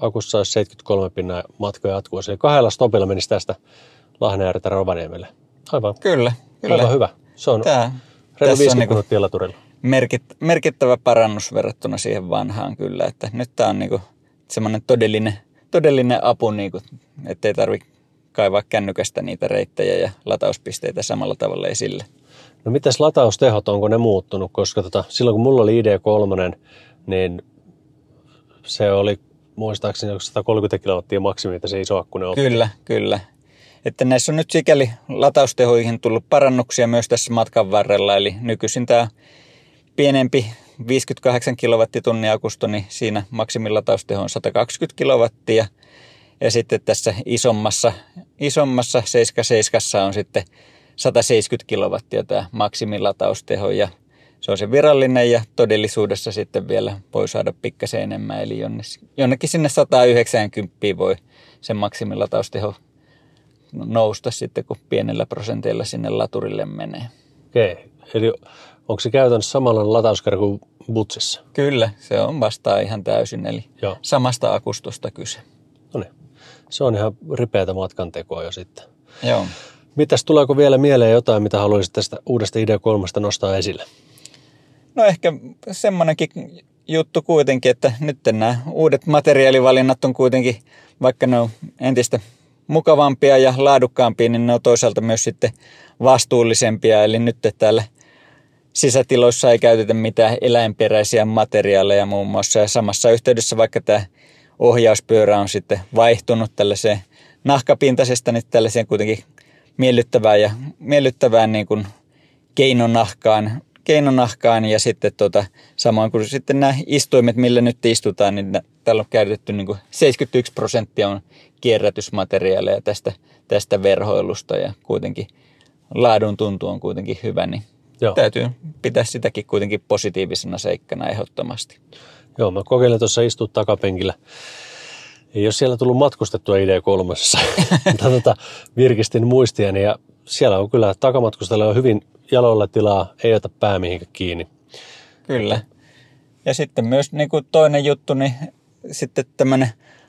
Akussa olisi 73 pinnan matka jatkuu. Eli kahdella stopilla menisi tästä Lahnajärjeltä Rovaniemelle. Aivan, Kyllä, kyllä. aivan hyvä. Se on Tää, reilu tässä 50 on niinku minuuttia laturilla. Merkit, merkittävä parannus verrattuna siihen vanhaan kyllä, että nyt tämä on niinku semmoinen todellinen, todellinen apu, niinku, ettei tarvi kaivaa kännykästä niitä reittejä ja latauspisteitä samalla tavalla esille. No mitäs lataustehot, onko ne muuttunut? Koska tota, silloin kun mulla oli ID3, niin se oli muistaakseni onko 130 kilowattia maksimi, mitä se iso akku ne otti. Kyllä, kyllä. Että näissä on nyt sikäli lataustehoihin tullut parannuksia myös tässä matkan varrella, eli nykyisin tämä pienempi 58 kilowattitunnin akusto, niin siinä maksimillatausteho on 120 kilowattia. Ja sitten tässä isommassa, isommassa 77 on sitten 170 kilowattia tämä maksimillatausteho ja se on se virallinen ja todellisuudessa sitten vielä voi saada pikkasen enemmän. Eli jonnekin sinne 190 voi sen maksimillatausteho nousta sitten, kun pienellä prosenteilla sinne laturille menee. Okei, eli onko se käytännössä samanlainen latauskerro kuin butsissa? Kyllä, se on vastaa ihan täysin, eli Joo. samasta akustosta kyse. No niin, se on ihan ripeätä matkantekoa jo sitten. Joo. Mitäs tuleeko vielä mieleen jotain, mitä haluaisit tästä uudesta idea kolmesta nostaa esille? No ehkä semmoinenkin juttu kuitenkin, että nyt nämä uudet materiaalivalinnat on kuitenkin, vaikka ne on entistä mukavampia ja laadukkaampia, niin ne on toisaalta myös sitten vastuullisempia. Eli nyt täällä sisätiloissa ei käytetä mitään eläinperäisiä materiaaleja muun muassa. Ja samassa yhteydessä vaikka tämä ohjauspyörä on sitten vaihtunut tällaiseen nahkapintaisesta nyt tällaiseen kuitenkin miellyttävään ja miellyttävään niin kuin keinonahkaan, keinonahkaan ja sitten tota, samoin kuin sitten nämä istuimet, millä nyt istutaan, niin täällä on käytetty niin kuin 71 prosenttia on kierrätysmateriaaleja tästä, tästä verhoilusta ja kuitenkin laadun tuntu on kuitenkin hyvä, niin Joo. täytyy pitää sitäkin kuitenkin positiivisena seikkana ehdottomasti. Joo, mä kokeilin tuossa istua takapenkillä. Ei ole siellä tullut matkustettua ID3, <laughs> mutta tota, virkistin muistiani ja siellä on kyllä takamatkustella on hyvin jaloilla tilaa, ei ota pää mihinkään kiinni. Kyllä. Ja sitten myös niin kuin toinen juttu, niin sitten tämmöinen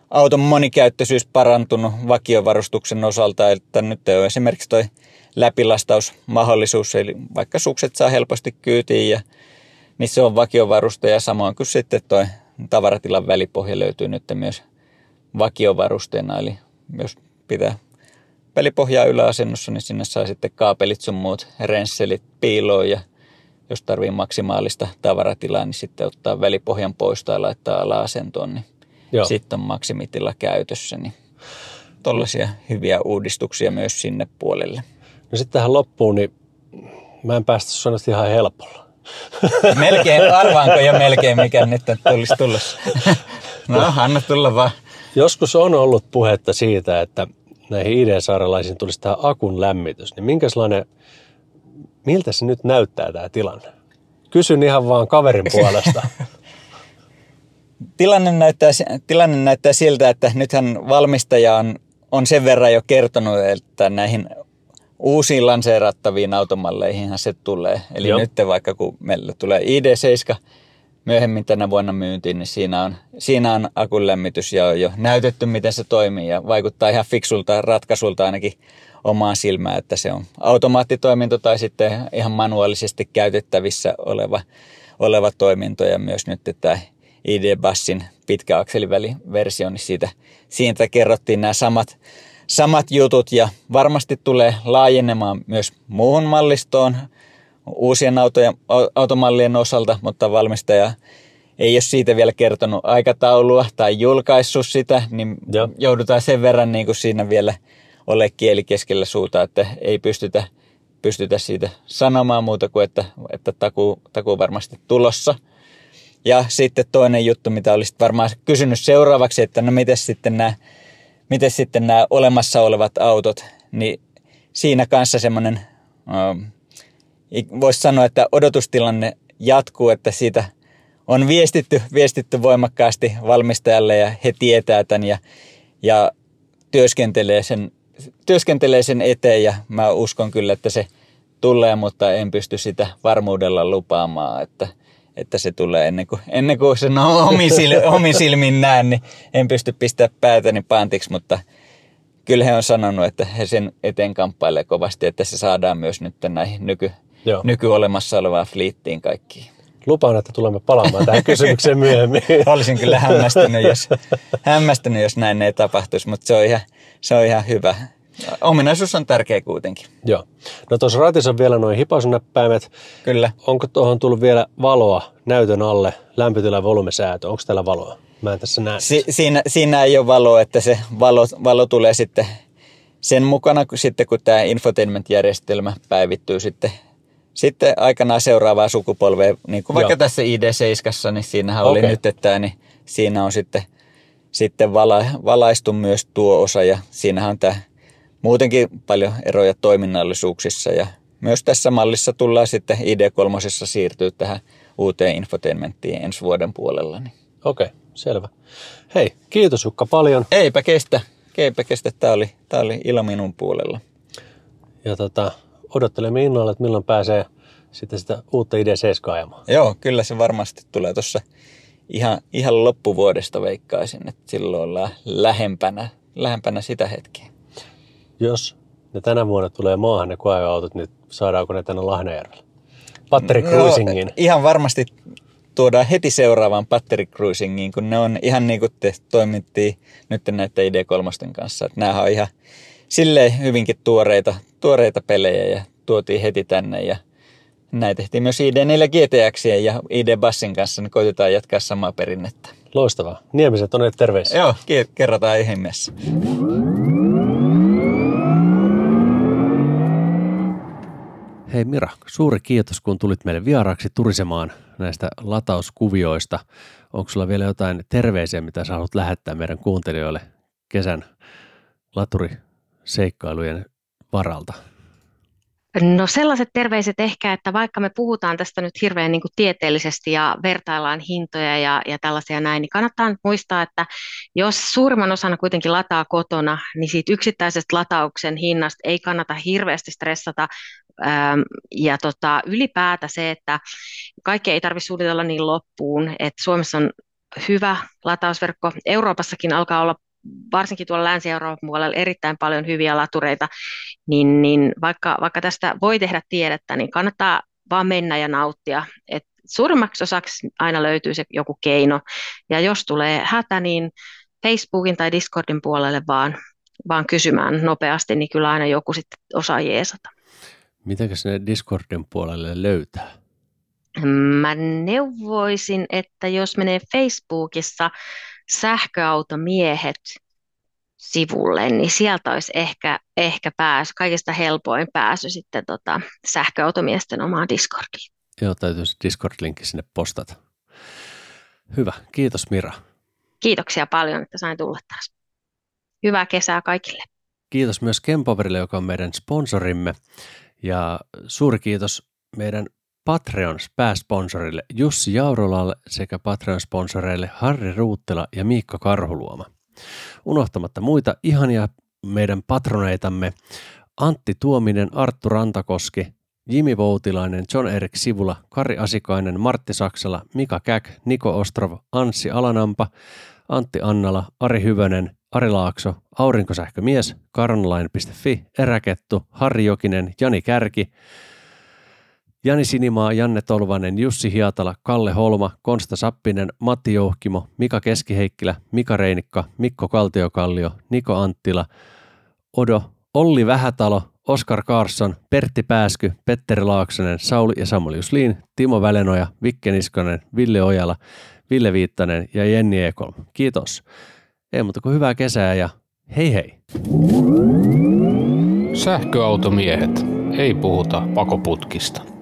auton monikäyttöisyys parantunut vakiovarustuksen osalta, että nyt on esimerkiksi toi läpilastausmahdollisuus, eli vaikka sukset saa helposti kyytiin ja niin se on vakiovaruste ja samoin kuin sitten toi tavaratilan välipohja löytyy nyt myös vakiovarusteena, eli jos pitää välipohjaa yläasennossa, niin sinne saa sitten kaapelit sun muut rensselit piiloon ja jos tarvii maksimaalista tavaratilaa, niin sitten ottaa välipohjan pois tai laittaa ala-asentoon, niin Joo. sitten on maksimitila käytössä. Niin tollaisia hyviä uudistuksia myös sinne puolelle. No sitten tähän loppuun, niin mä en päästä sanoa ihan helpolla. <laughs> Melkein, arvaanko jo melkein mikä nyt tulisi tulossa. <laughs> No, anna tulla vaan. Joskus on ollut puhetta siitä, että näihin ID-saarelaisiin tulisi tämä akun lämmitys. Niin minkälainen, miltä se nyt näyttää tämä tilanne? Kysyn ihan vaan kaverin <laughs> puolesta. Tilanne näyttää, tilanne näyttää siltä, että nythän valmistaja on, on sen verran jo kertonut, että näihin uusiin lanseerattaviin automalleihin se tulee. Eli Joo. nyt vaikka kun meillä tulee ID7 myöhemmin tänä vuonna myyntiin, niin siinä on, siinä on akun lämmitys ja on jo näytetty, miten se toimii ja vaikuttaa ihan fiksulta ratkaisulta ainakin omaan silmään, että se on automaattitoiminto tai sitten ihan manuaalisesti käytettävissä oleva, oleva toiminto ja myös nyt tämä ID-bassin pitkä akseliväliversio, niin siitä, siitä kerrottiin nämä samat, samat jutut ja varmasti tulee laajenemaan myös muuhun mallistoon uusien autojen, au- automallien osalta, mutta valmistaja ei ole siitä vielä kertonut aikataulua tai julkaissut sitä, niin Joo. joudutaan sen verran niin kuin siinä vielä ole kieli keskellä suuta, että ei pystytä, pystytä siitä sanomaan muuta kuin, että, että takuu, takuu varmasti tulossa. Ja sitten toinen juttu, mitä olisit varmaan kysynyt seuraavaksi, että no miten sitten nämä, miten sitten nämä olemassa olevat autot, niin siinä kanssa semmoinen, voisi sanoa, että odotustilanne jatkuu, että siitä on viestitty, viestitty voimakkaasti valmistajalle ja he tietää tämän ja, ja työskentelee, sen, työskentelee sen eteen ja mä uskon kyllä, että se tulee, mutta en pysty sitä varmuudella lupaamaan, että, että se tulee ennen kuin, ennen kuin sen omin, omin silmin näen, niin en pysty pistämään päätäni pantiksi, mutta kyllä he on sanonut, että he sen eteen kamppailee kovasti, että se saadaan myös nyt näihin nyky, Joo. nykyolemassa olevaan fliittiin kaikkiin. Lupaan, että tulemme palaamaan tähän kysymykseen myöhemmin. <laughs> Olisin kyllä hämmästynyt jos, hämmästynyt, jos näin ei tapahtuisi, mutta se on ihan, se on ihan hyvä. Ominaisuus on tärkeä kuitenkin. Joo. No tuossa ratissa on vielä noin hipasunäppäimet. Kyllä. Onko tuohon tullut vielä valoa näytön alle, lämpötila ja volumesäätö? Onko täällä valoa? Mä en tässä näe. Si- siinä, siinä ei ole valoa, että se valo, valo tulee sitten sen mukana, kun, sitten kun tämä infotainment-järjestelmä päivittyy sitten, sitten aikanaan seuraavaa sukupolvea. Niin kuin vaikka Joo. tässä ID7, niin siinähän okay. oli nyt, että niin siinä on sitten, sitten vala, valaistu myös tuo osa ja siinähän on tämä muutenkin paljon eroja toiminnallisuuksissa ja myös tässä mallissa tullaan sitten ID3 siirtyä tähän uuteen infotainmenttiin ensi vuoden puolella. Niin. Okei, okay, selvä. Hei, kiitos Jukka paljon. Eipä kestä, eipä kestä. Tämä oli, tämä oli ilo minun puolella. Ja tota, odottelemme innolla, että milloin pääsee sitten sitä uutta ID7 ajamaan. Joo, kyllä se varmasti tulee tuossa ihan, ihan loppuvuodesta veikkaisin, että silloin ollaan lähempänä, lähempänä sitä hetkeä jos ne tänä vuonna tulee maahan ne koeautot, niin saadaanko ne tänne Lahnajärvelle? Patteri Cruisingin. No, ihan varmasti tuodaan heti seuraavaan Patteri Cruisingiin, kun ne on ihan niin kuin te toimittiin nyt näiden ID3 kanssa. Että nämä on ihan silleen hyvinkin tuoreita, tuoreita pelejä ja tuotiin heti tänne ja näin tehtiin myös ID4 GTX ja ID Bassin kanssa, niin koitetaan jatkaa samaa perinnettä. Loistavaa. Niemiset on terveisiä. Joo, kerrotaan ihmeessä. Hei Mira, suuri kiitos kun tulit meille vieraaksi turisemaan näistä latauskuvioista. Onko sulla vielä jotain terveisiä, mitä sä haluat lähettää meidän kuuntelijoille kesän laturiseikkailujen varalta? No sellaiset terveiset ehkä, että vaikka me puhutaan tästä nyt hirveän niin kuin tieteellisesti ja vertaillaan hintoja ja, ja tällaisia näin, niin kannattaa nyt muistaa, että jos suurimman osana kuitenkin lataa kotona, niin siitä yksittäisestä latauksen hinnasta ei kannata hirveästi stressata, ja tota, ylipäätä se, että kaikkea ei tarvitse suunnitella niin loppuun, että Suomessa on hyvä latausverkko. Euroopassakin alkaa olla varsinkin tuolla Länsi-Euroopan puolella erittäin paljon hyviä latureita, niin, niin vaikka, vaikka tästä voi tehdä tiedettä, niin kannattaa vaan mennä ja nauttia. Et suurimmaksi osaksi aina löytyy se joku keino, ja jos tulee hätä, niin Facebookin tai Discordin puolelle vaan, vaan kysymään nopeasti, niin kyllä aina joku sitten osaa jeesata. Mitenkäs ne Discordin puolelle löytää? Mä neuvoisin, että jos menee Facebookissa sähköautomiehet sivulle, niin sieltä olisi ehkä, ehkä pääsy, kaikista helpoin pääsy sitten tota, sähköautomiesten omaan Discordiin. Joo, täytyisi Discord-linkki sinne postata. Hyvä, kiitos Mira. Kiitoksia paljon, että sain tulla taas. Hyvää kesää kaikille. Kiitos myös Kempoverille, joka on meidän sponsorimme. Ja suuri kiitos meidän Patreon-pääsponsorille Jussi Jaurolalle sekä Patreon-sponsoreille Harri Ruuttela ja Miikka Karhuluoma. Unohtamatta muita ihania meidän patroneitamme Antti Tuominen, Arttu Rantakoski, Jimi Voutilainen, John Erik Sivula, Kari Asikainen, Martti Saksala, Mika Käk, Niko Ostrov, Anssi Alanampa, Antti Annala, Ari Hyvönen, Ari Laakso, Aurinkosähkömies, Karnlain.fi, Eräkettu, Harri Jokinen, Jani Kärki, Jani Sinimaa, Janne Tolvanen, Jussi Hiatala, Kalle Holma, Konsta Sappinen, Matti Jouhkimo, Mika Keskiheikkilä, Mika Reinikka, Mikko Kaltiokallio, Niko Anttila, Odo, Olli Vähätalo, Oskar Karsson, Pertti Pääsky, Petteri Laaksonen, Sauli ja Samuel Jusliin, Timo Välenoja, Vikke Niskanen, Ville Ojala, Ville Viittanen ja Jenni Ekholm. Kiitos. Ei muuta kuin hyvää kesää ja hei hei. Sähköautomiehet. Ei puhuta pakoputkista.